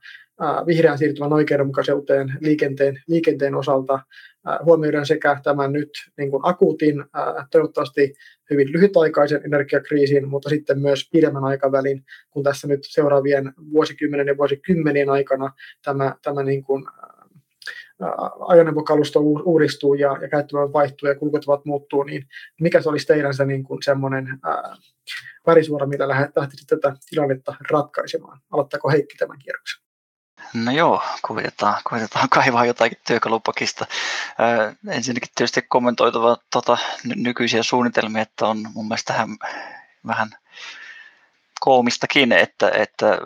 vihreän siirtymän oikeudenmukaisuuteen liikenteen, liikenteen osalta? Huomioiden sekä tämän nyt niin kuin akuutin, toivottavasti hyvin lyhytaikaisen energiakriisin, mutta sitten myös pidemmän aikavälin, kun tässä nyt seuraavien vuosikymmenen ja vuosikymmenien aikana tämä, tämä niin kuin, ajoneuvokalusto uudistuu ja, ja käyttövoima vaihtuu ja kulkutavat muuttuu, niin mikä se olisi teidän se niin kuin semmoinen värisuora, millä lähtisitte tätä tilannetta ratkaisemaan? Aloittaako Heikki tämän kierroksen? No joo, koitetaan, koitetaan kaivaa jotakin työkalupakista. Äh, ensinnäkin tietysti kommentoitava tota, nykyisiä suunnitelmia, että on mun mielestä tähän vähän koomistakin, että, että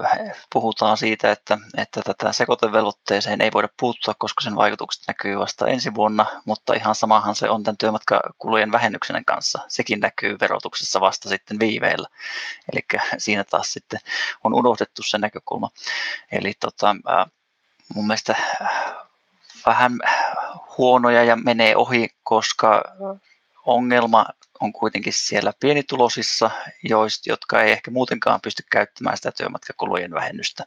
puhutaan siitä, että, että tätä sekoitevelvoitteeseen ei voida puuttua, koska sen vaikutukset näkyy vasta ensi vuonna, mutta ihan samahan se on tämän työmatkakulujen vähennyksen kanssa. Sekin näkyy verotuksessa vasta sitten viiveellä. Eli siinä taas sitten on unohdettu se näkökulma. Eli tota, mun mielestä vähän huonoja ja menee ohi, koska ongelma on kuitenkin siellä pienitulosissa, joista, jotka ei ehkä muutenkaan pysty käyttämään sitä työmatkakulujen vähennystä.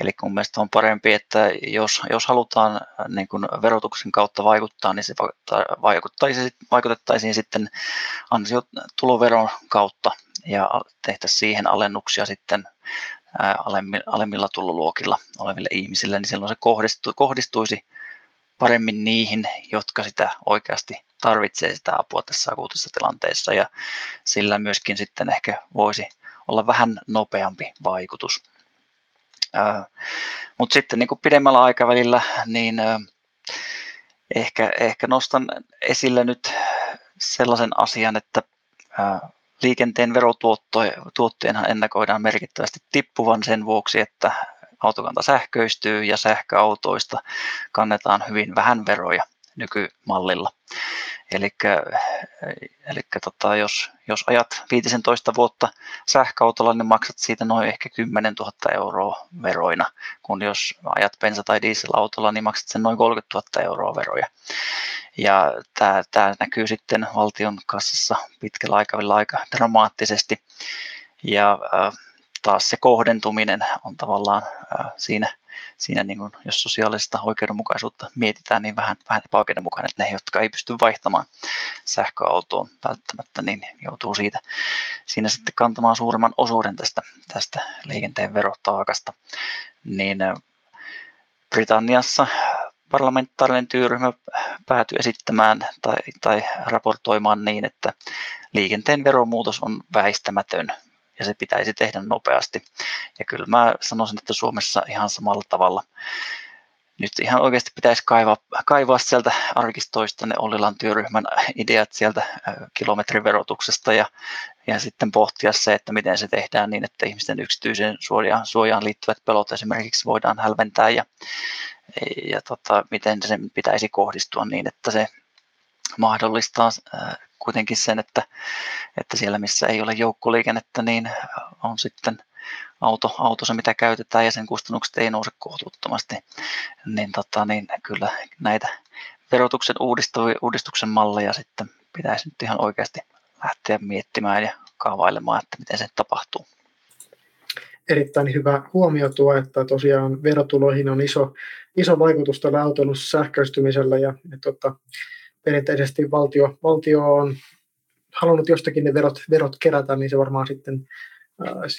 Eli mun mielestä on parempi, että jos, jos halutaan äh, niin kuin verotuksen kautta vaikuttaa, niin se vaikuttaisi, vaikutettaisiin sitten ansiotuloveron kautta ja tehtäisiin siihen alennuksia sitten äh, alemmilla tuloluokilla oleville ihmisille, niin silloin se kohdistuisi paremmin niihin, jotka sitä oikeasti tarvitsee sitä apua tässä akuutissa tilanteessa ja sillä myöskin sitten ehkä voisi olla vähän nopeampi vaikutus. Mutta sitten niin kuin pidemmällä aikavälillä, niin ehkä, ehkä nostan esille nyt sellaisen asian, että liikenteen verotuottojen ennakoidaan merkittävästi tippuvan sen vuoksi, että autokanta sähköistyy ja sähköautoista kannetaan hyvin vähän veroja nykymallilla. Eli, tota, jos, jos ajat 15 vuotta sähköautolla, niin maksat siitä noin ehkä 10 000 euroa veroina, kun jos ajat bensa- tai dieselautolla, niin maksat sen noin 30 000 euroa veroja. Ja tämä, tämä näkyy sitten valtion kassassa pitkällä aikavälillä aika dramaattisesti. Ja äh, taas se kohdentuminen on tavallaan siinä, siinä niin kuin, jos sosiaalista oikeudenmukaisuutta mietitään, niin vähän, vähän epäoikeudenmukainen, että ne, jotka ei pysty vaihtamaan sähköautoon välttämättä, niin joutuu siitä siinä sitten kantamaan suuremman osuuden tästä, tästä liikenteen verotaakasta. Niin Britanniassa parlamentaarinen työryhmä päätyi esittämään tai, tai raportoimaan niin, että liikenteen veromuutos on väistämätön ja se pitäisi tehdä nopeasti. Ja kyllä mä sanoisin, että Suomessa ihan samalla tavalla. Nyt ihan oikeasti pitäisi kaivaa, kaivaa sieltä arkistoista ne Ollilan työryhmän ideat sieltä kilometriverotuksesta ja, ja sitten pohtia se, että miten se tehdään niin, että ihmisten yksityiseen suojaan, suojaan liittyvät pelot esimerkiksi voidaan hälventää ja, ja tota, miten se pitäisi kohdistua niin, että se mahdollistaa kuitenkin sen, että, että siellä missä ei ole joukkoliikennettä, niin on sitten auto, auto se mitä käytetään ja sen kustannukset ei nouse kohtuuttomasti, niin, tota, niin kyllä näitä verotuksen uudistuksen malleja sitten pitäisi nyt ihan oikeasti lähteä miettimään ja kaavailemaan, että miten se tapahtuu. Erittäin hyvä huomio tuo, että tosiaan verotuloihin on iso, iso vaikutus tällä autoilussa sähköistymisellä ja, ja tota, perinteisesti valtio, valtio on halunnut jostakin ne verot, verot kerätä, niin se varmaan sitten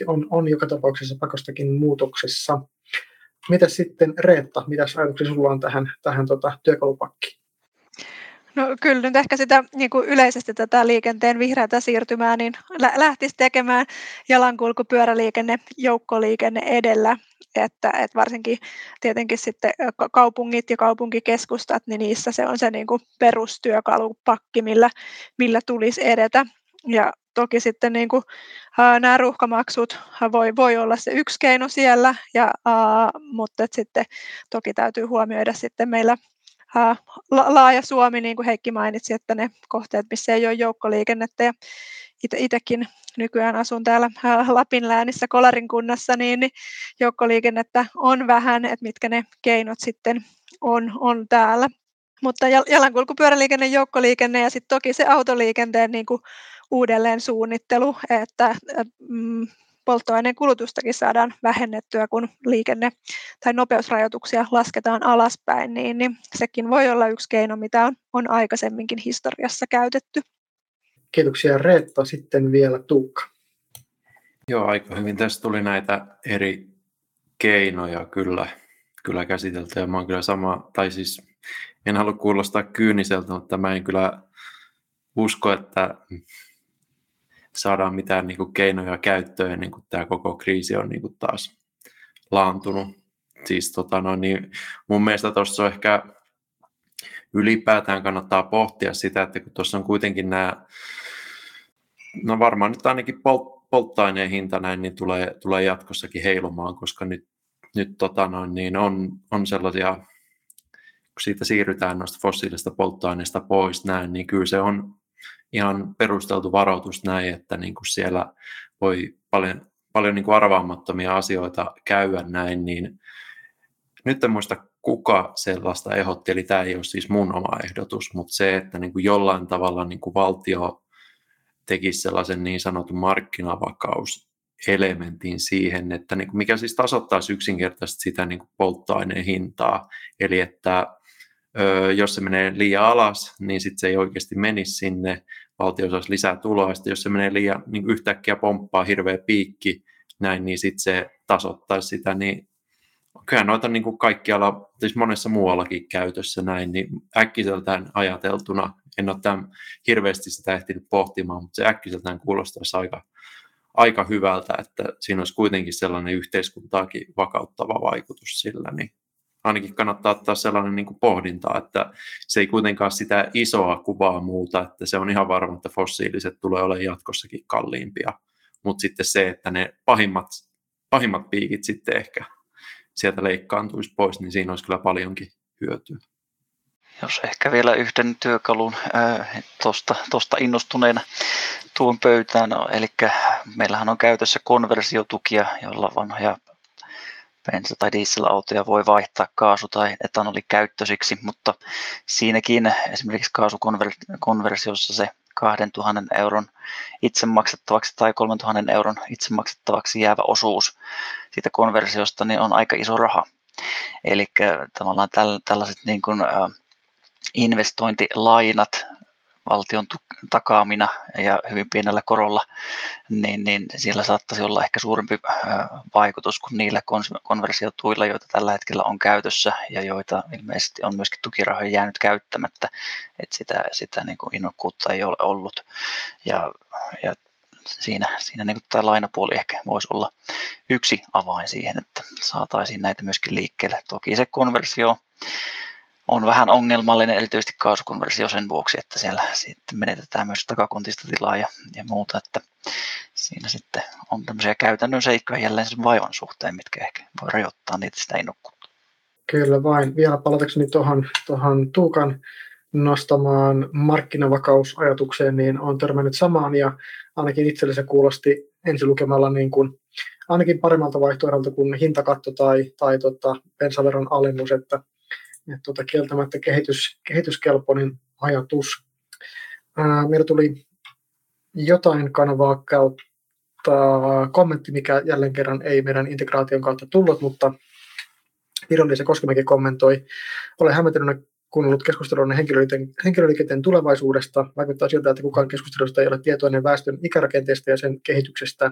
on, on joka tapauksessa pakostakin muutoksessa. Mitä sitten Reetta, mitä ajatuksia sinulla on tähän, tähän tota, työkalupakkiin? No kyllä nyt ehkä sitä niin kuin yleisesti tätä liikenteen vihreätä siirtymää niin lähtisi tekemään jalankulku, pyöräliikenne, joukkoliikenne edellä että, että varsinkin tietenkin sitten kaupungit ja kaupunkikeskustat, niin niissä se on se niin kuin perustyökalupakki, millä, millä tulisi edetä. Ja toki sitten niin kuin, ää, nämä ruuhkamaksut voi, voi olla se yksi keino siellä, ja, ää, mutta sitten toki täytyy huomioida sitten meillä ää, laaja Suomi, niin kuin Heikki mainitsi, että ne kohteet, missä ei ole joukkoliikennettä, ja itsekin nykyään asun täällä Lapin läänissä Kolarin kunnassa, niin, niin joukkoliikennettä on vähän, että mitkä ne keinot sitten on, on täällä. Mutta jalankulkupyöräliikenne, joukkoliikenne ja sitten toki se autoliikenteen niin kuin uudelleen suunnittelu, että mm, polttoaineen kulutustakin saadaan vähennettyä, kun liikenne- tai nopeusrajoituksia lasketaan alaspäin, niin, niin sekin voi olla yksi keino, mitä on, on aikaisemminkin historiassa käytetty. Kiitoksia Reetta. Sitten vielä Tuukka. Joo, aika hyvin. Tässä tuli näitä eri keinoja kyllä, kyllä käsitelty. Ja mä oon kyllä sama, tai siis en halua kuulostaa kyyniseltä, mutta mä en kyllä usko, että saadaan mitään niin kuin keinoja käyttöön, niin kuin tämä koko kriisi on niin kuin taas laantunut. Siis tota, no, niin mun mielestä tuossa on ehkä ylipäätään kannattaa pohtia sitä, että kun tuossa on kuitenkin nämä, no varmaan nyt ainakin polttoaineen hinta näin, niin tulee, tulee jatkossakin heilumaan, koska nyt, nyt tota noin, niin on, on sellaisia, kun siitä siirrytään noista fossiilista polttoaineista pois näin, niin kyllä se on ihan perusteltu varoitus näin, että niin kuin siellä voi paljon, paljon niin kuin arvaamattomia asioita käydä näin, niin nyt en muista kuka sellaista ehdotti, eli tämä ei ole siis mun oma ehdotus, mutta se, että niin kuin jollain tavalla niin kuin valtio tekisi sellaisen niin sanotun markkinavakauselementin siihen, että niin kuin mikä siis tasoittaisi yksinkertaisesti sitä niin kuin polttoaineen hintaa, eli että jos se menee liian alas, niin sitten se ei oikeasti menisi sinne, valtio saisi lisää tuloa, sitten jos se menee liian niin yhtäkkiä pomppaa hirveä piikki, näin, niin sitten se tasoittaisi sitä, niin kyllä noita niin kuin kaikkialla, siis monessa muuallakin käytössä näin, niin äkkiseltään ajateltuna, en ole tämän hirveästi sitä ehtinyt pohtimaan, mutta se äkkiseltään kuulostaisi aika, aika hyvältä, että siinä olisi kuitenkin sellainen yhteiskuntaakin vakauttava vaikutus sillä, niin ainakin kannattaa ottaa sellainen niin kuin pohdinta, että se ei kuitenkaan sitä isoa kuvaa muuta, että se on ihan varma, että fossiiliset tulee olemaan jatkossakin kalliimpia, mutta sitten se, että ne pahimmat, pahimmat piikit sitten ehkä sieltä leikkaantuisi pois, niin siinä olisi kyllä paljonkin hyötyä. Jos ehkä vielä yhden työkalun tuosta innostuneena tuon pöytään, no, eli meillähän on käytössä konversiotukia, jolla vanhoja bensa- tai dieselautoja voi vaihtaa kaasu- tai etanolikäyttöisiksi, mutta siinäkin esimerkiksi kaasukonversiossa se 2000 euron itse maksettavaksi tai 3000 euron itse maksettavaksi jäävä osuus siitä konversiosta niin on aika iso raha. Eli tavallaan tällaiset niin kuin, investointilainat valtion takaamina ja hyvin pienellä korolla, niin, niin siellä saattaisi olla ehkä suurempi vaikutus kuin niillä konversiotuilla, joita tällä hetkellä on käytössä ja joita ilmeisesti on myöskin tukirahoja jäänyt käyttämättä, että sitä, sitä niin kuin innokkuutta ei ole ollut. Ja, ja siinä, siinä niin tämä lainapuoli ehkä voisi olla yksi avain siihen, että saataisiin näitä myöskin liikkeelle. Toki se konversio on vähän ongelmallinen, erityisesti kaasukonversio sen vuoksi, että siellä sitten menetetään myös takakontista tilaa ja, ja muuta, että siinä sitten on tämmöisiä käytännön seikkoja jälleen sen vaivan suhteen, mitkä ehkä voi rajoittaa niitä sitä innokkuutta. Kyllä vain. Vielä palatakseni tuohon, tuohon Tuukan nostamaan markkinavakausajatukseen, niin on törmännyt samaan ja ainakin itselle se kuulosti ensilukemalla niin kuin, ainakin paremmalta vaihtoehdolta kuin hintakatto tai, tai tota, bensaveron alennus, että että tuota, kieltämättä kehitys, kehityskelpoinen ajatus. Ää, meillä tuli jotain kanavaa kautta kommentti, mikä jälleen kerran ei meidän integraation kautta tullut, mutta Virallisen Koskimäki kommentoi, olen hämmentynyt kuunnellut keskustelua henkilöliikenteen, henkilöliikenteen tulevaisuudesta. Vaikuttaa siltä, että kukaan keskustelusta ei ole tietoinen väestön ikärakenteesta ja sen kehityksestä.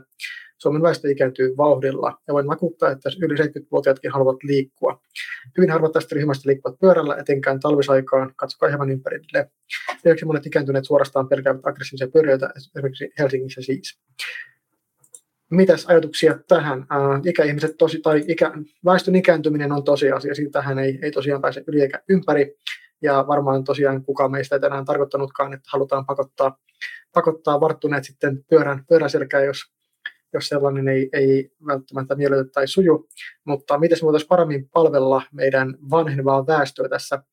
Suomen väestö ikääntyy vauhdilla ja voin vakuuttaa, että yli 70-vuotiaatkin haluavat liikkua. Hyvin harvat tästä ryhmästä liikkuvat pyörällä, etenkään talvisaikaan. Katsokaa hieman ympärille. Lisäksi monet ikääntyneet suorastaan pelkäävät aggressiivisia pyöriöitä, esimerkiksi Helsingissä siis. Mitäs ajatuksia tähän? Äh, ikäihmiset tosi, tai ikä, väestön ikääntyminen on tosiasia, siitähän ei, ei tosiaan pääse yli eikä ympäri. Ja varmaan tosiaan kukaan meistä ei tänään tarkoittanutkaan, että halutaan pakottaa, pakottaa varttuneet sitten pyörän, pyörän selkään, jos, jos sellainen ei, ei välttämättä miellytä tai suju. Mutta miten me voitaisiin paremmin palvella meidän vanhenevaa väestöä tässä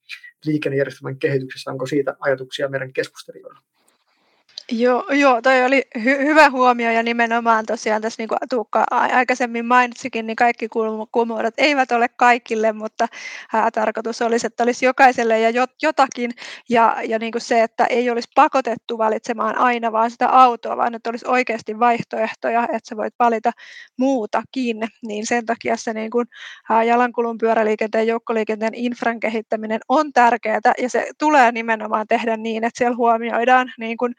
liikennejärjestelmän kehityksessä? Onko siitä ajatuksia meidän keskustelijoilla? Joo, joo toi oli hy- hyvä huomio ja nimenomaan tosiaan tässä niin kuin Tuukka aikaisemmin mainitsikin, niin kaikki kulkumuodot eivät ole kaikille, mutta ää, tarkoitus olisi, että olisi jokaiselle ja jot, jotakin. Ja, ja niin kuin se, että ei olisi pakotettu valitsemaan aina vaan sitä autoa, vaan että olisi oikeasti vaihtoehtoja, että sä voit valita muutakin, niin sen takia se niin kuin, ää, jalankulun, pyöräliikenteen, joukkoliikenteen infran kehittäminen on tärkeää ja se tulee nimenomaan tehdä niin, että siellä huomioidaan niin kuin,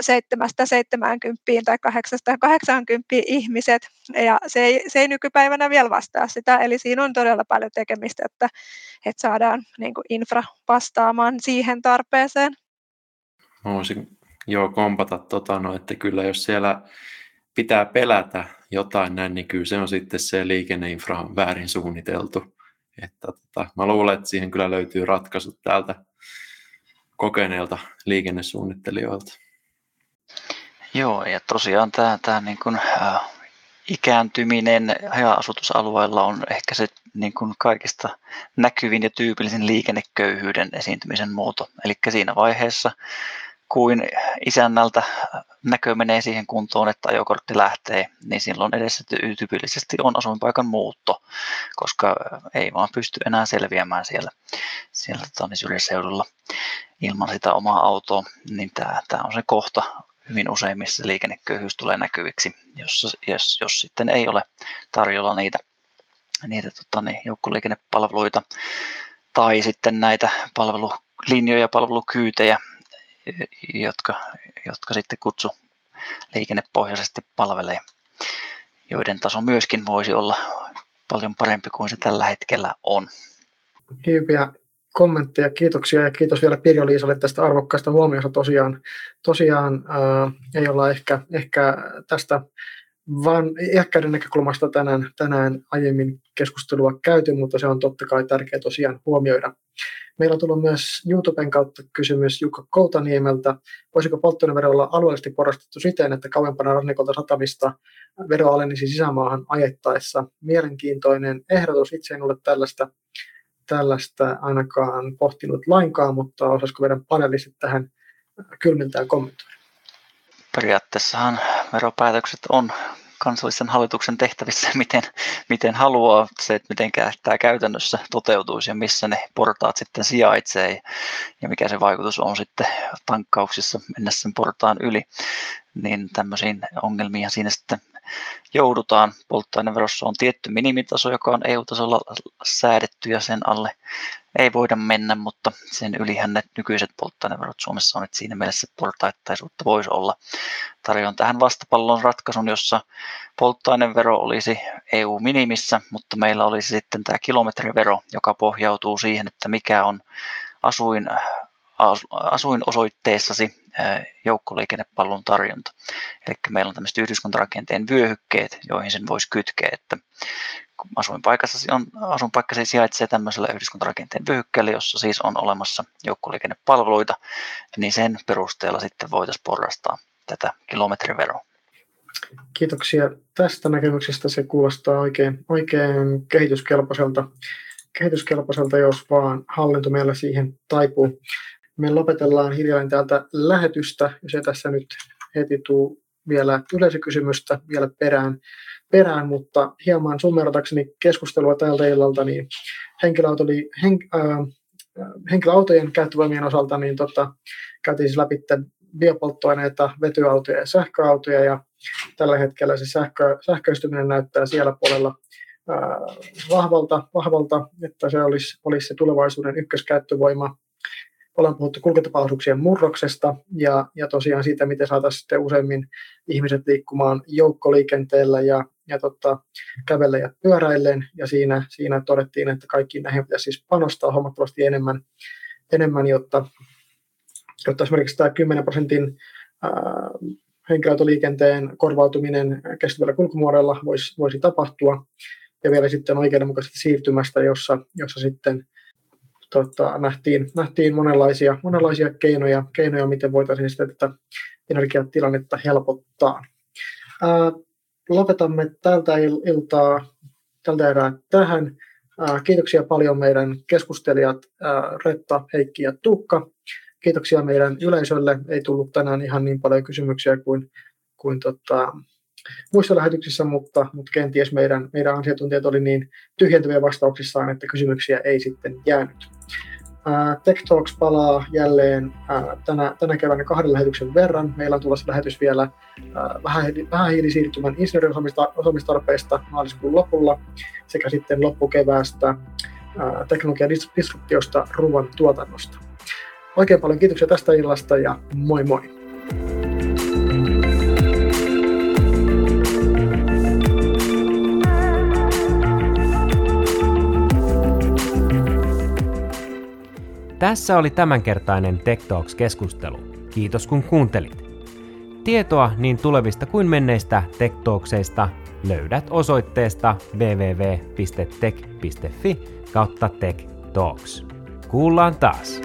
seitsemästä 70 tai kahdeksasta 80 ihmiset, ja se ei, se ei nykypäivänä vielä vastaa sitä, eli siinä on todella paljon tekemistä, että, että saadaan niin kuin infra vastaamaan siihen tarpeeseen. Mä voisin joo kompata tota, no, että kyllä jos siellä pitää pelätä jotain näin, niin kyllä se on sitten se liikenneinfra väärin suunniteltu. Että, tota, mä luulen, että siihen kyllä löytyy ratkaisut täältä kokeneilta liikennesuunnittelijoilta. Joo, ja tosiaan tämä, tämä niin kuin, äh, ikääntyminen haja-asutusalueella on ehkä se niin kuin kaikista näkyvin ja tyypillisin liikenneköyhyyden esiintymisen muoto. Eli siinä vaiheessa, kuin isännältä näkö menee siihen kuntoon, että ajokortti lähtee, niin silloin edessä tyypillisesti on asuinpaikan muutto, koska ei vaan pysty enää selviämään siellä, siellä tota, syrjäseudulla ilman sitä omaa autoa, niin tämä, tämä on se kohta, hyvin usein, missä liikenneköyhyys tulee näkyviksi, jos, jos, jos sitten ei ole tarjolla niitä, niitä tota, niin, joukkoliikennepalveluita tai sitten näitä palvelulinjoja, palvelukyytejä, jotka, jotka sitten kutsu liikennepohjaisesti palvelee, joiden taso myöskin voisi olla paljon parempi kuin se tällä hetkellä on. Hyviä kommentteja, kiitoksia ja kiitos vielä Pirjo Liisalle tästä arvokkaasta huomiosta. Tosiaan, tosiaan ää, ei olla ehkä, ehkä tästä vaan iäkkäiden näkökulmasta tänään, tänään aiemmin keskustelua käyty, mutta se on totta kai tärkeää tosiaan huomioida. Meillä on tullut myös YouTuben kautta kysymys Jukka Koutaniemeltä. Voisiko polttoainevero olla alueellisesti porrastettu siten, että kauempana rannikolta satamista vero alenisi sisämaahan ajettaessa? Mielenkiintoinen ehdotus. Itse en ole tällaista tällaista ainakaan pohtinut lainkaan, mutta osaisiko meidän panelistit tähän kylmiltään kommentoida? Periaatteessahan veropäätökset on kansallisen hallituksen tehtävissä, miten, miten haluaa se, että miten tämä käytännössä toteutuisi ja missä ne portaat sitten sijaitsee ja mikä se vaikutus on sitten tankkauksissa mennä sen portaan yli, niin tämmöisiin ongelmiin siinä sitten joudutaan. Polttoaineverossa on tietty minimitaso, joka on EU-tasolla säädetty ja sen alle ei voida mennä, mutta sen ylihän ne nykyiset polttoaineverot Suomessa on, että siinä mielessä portaittaisuutta voisi olla. Tarjoan tähän vastapallon ratkaisun, jossa polttoainevero olisi EU-minimissä, mutta meillä olisi sitten tämä kilometrivero, joka pohjautuu siihen, että mikä on asuin asuinosoitteessasi joukkoliikennepalvelun tarjonta. Eli meillä on tämmöiset yhdyskuntarakenteen vyöhykkeet, joihin sen voisi kytkeä, että kun asuinpaikassa on, asuinpaikkasi sijaitsee tämmöisellä yhdyskuntarakenteen vyöhykkeellä, jossa siis on olemassa joukkoliikennepalveluita, niin sen perusteella sitten voitaisiin porrastaa tätä kilometriveroa. Kiitoksia tästä näkemyksestä. Se kuulostaa oikein, oikein kehityskelpoiselta, kehityskelpoiselta, jos vaan hallinto meillä siihen taipuu. Me lopetellaan hiljalleen täältä lähetystä, jos ei tässä nyt heti tuu vielä yleisökysymystä vielä perään, perään mutta hieman summerotakseni keskustelua tältä illalta, niin henkilöautoli, hen, äh, henkilöautojen käyttövoimien osalta niin tota, käytiin siis läpi biopolttoaineita, vetyautoja ja sähköautoja, ja tällä hetkellä se sähkö, sähköistyminen näyttää siellä puolella ää, vahvalta, vahvalta, että se olisi, olisi se tulevaisuuden ykköskäyttövoima ollaan puhuttu kulkutapaisuuksien murroksesta ja, ja tosiaan siitä, miten saataisiin sitten useimmin ihmiset liikkumaan joukkoliikenteellä ja, ja tota, kävellä ja pyöräillen. Ja siinä, siinä todettiin, että kaikkiin näihin pitäisi siis panostaa huomattavasti enemmän, enemmän jotta, jotta esimerkiksi tämä 10 prosentin henkilöautoliikenteen korvautuminen kestävällä kulkumuodolla voisi, voisi tapahtua. Ja vielä sitten oikeudenmukaisesta siirtymästä, jossa, jossa sitten tota, nähtiin, nähtiin monenlaisia, monenlaisia keinoja, keinoja, miten voitaisiin sitä tätä energiatilannetta helpottaa. Ää, lopetamme tältä il- iltaa, tältä erää tähän. Ää, kiitoksia paljon meidän keskustelijat ää, Retta, Heikki ja Tuukka. kiitoksia meidän yleisölle. Ei tullut tänään ihan niin paljon kysymyksiä kuin, kuin tota, muissa lähetyksissä, mutta, mutta kenties meidän, meidän asiantuntijat oli niin tyhjentyviä vastauksissaan, että kysymyksiä ei sitten jäänyt. Tech Talks palaa jälleen tänä, tänä keväänä kahden lähetyksen verran. Meillä on tulossa lähetys vielä uh, vähän hiilisiirtymän insinööriosaamistarpeista maaliskuun lopulla sekä sitten loppukeväästä teknologian disruptiosta ruoan tuotannosta. Oikein paljon kiitoksia tästä illasta ja moi moi! Tässä oli tämänkertainen Tech Talks-keskustelu. Kiitos kun kuuntelit. Tietoa niin tulevista kuin menneistä Tech Talkseista löydät osoitteesta www.tech.fi kautta Tech Talks. Kuullaan taas!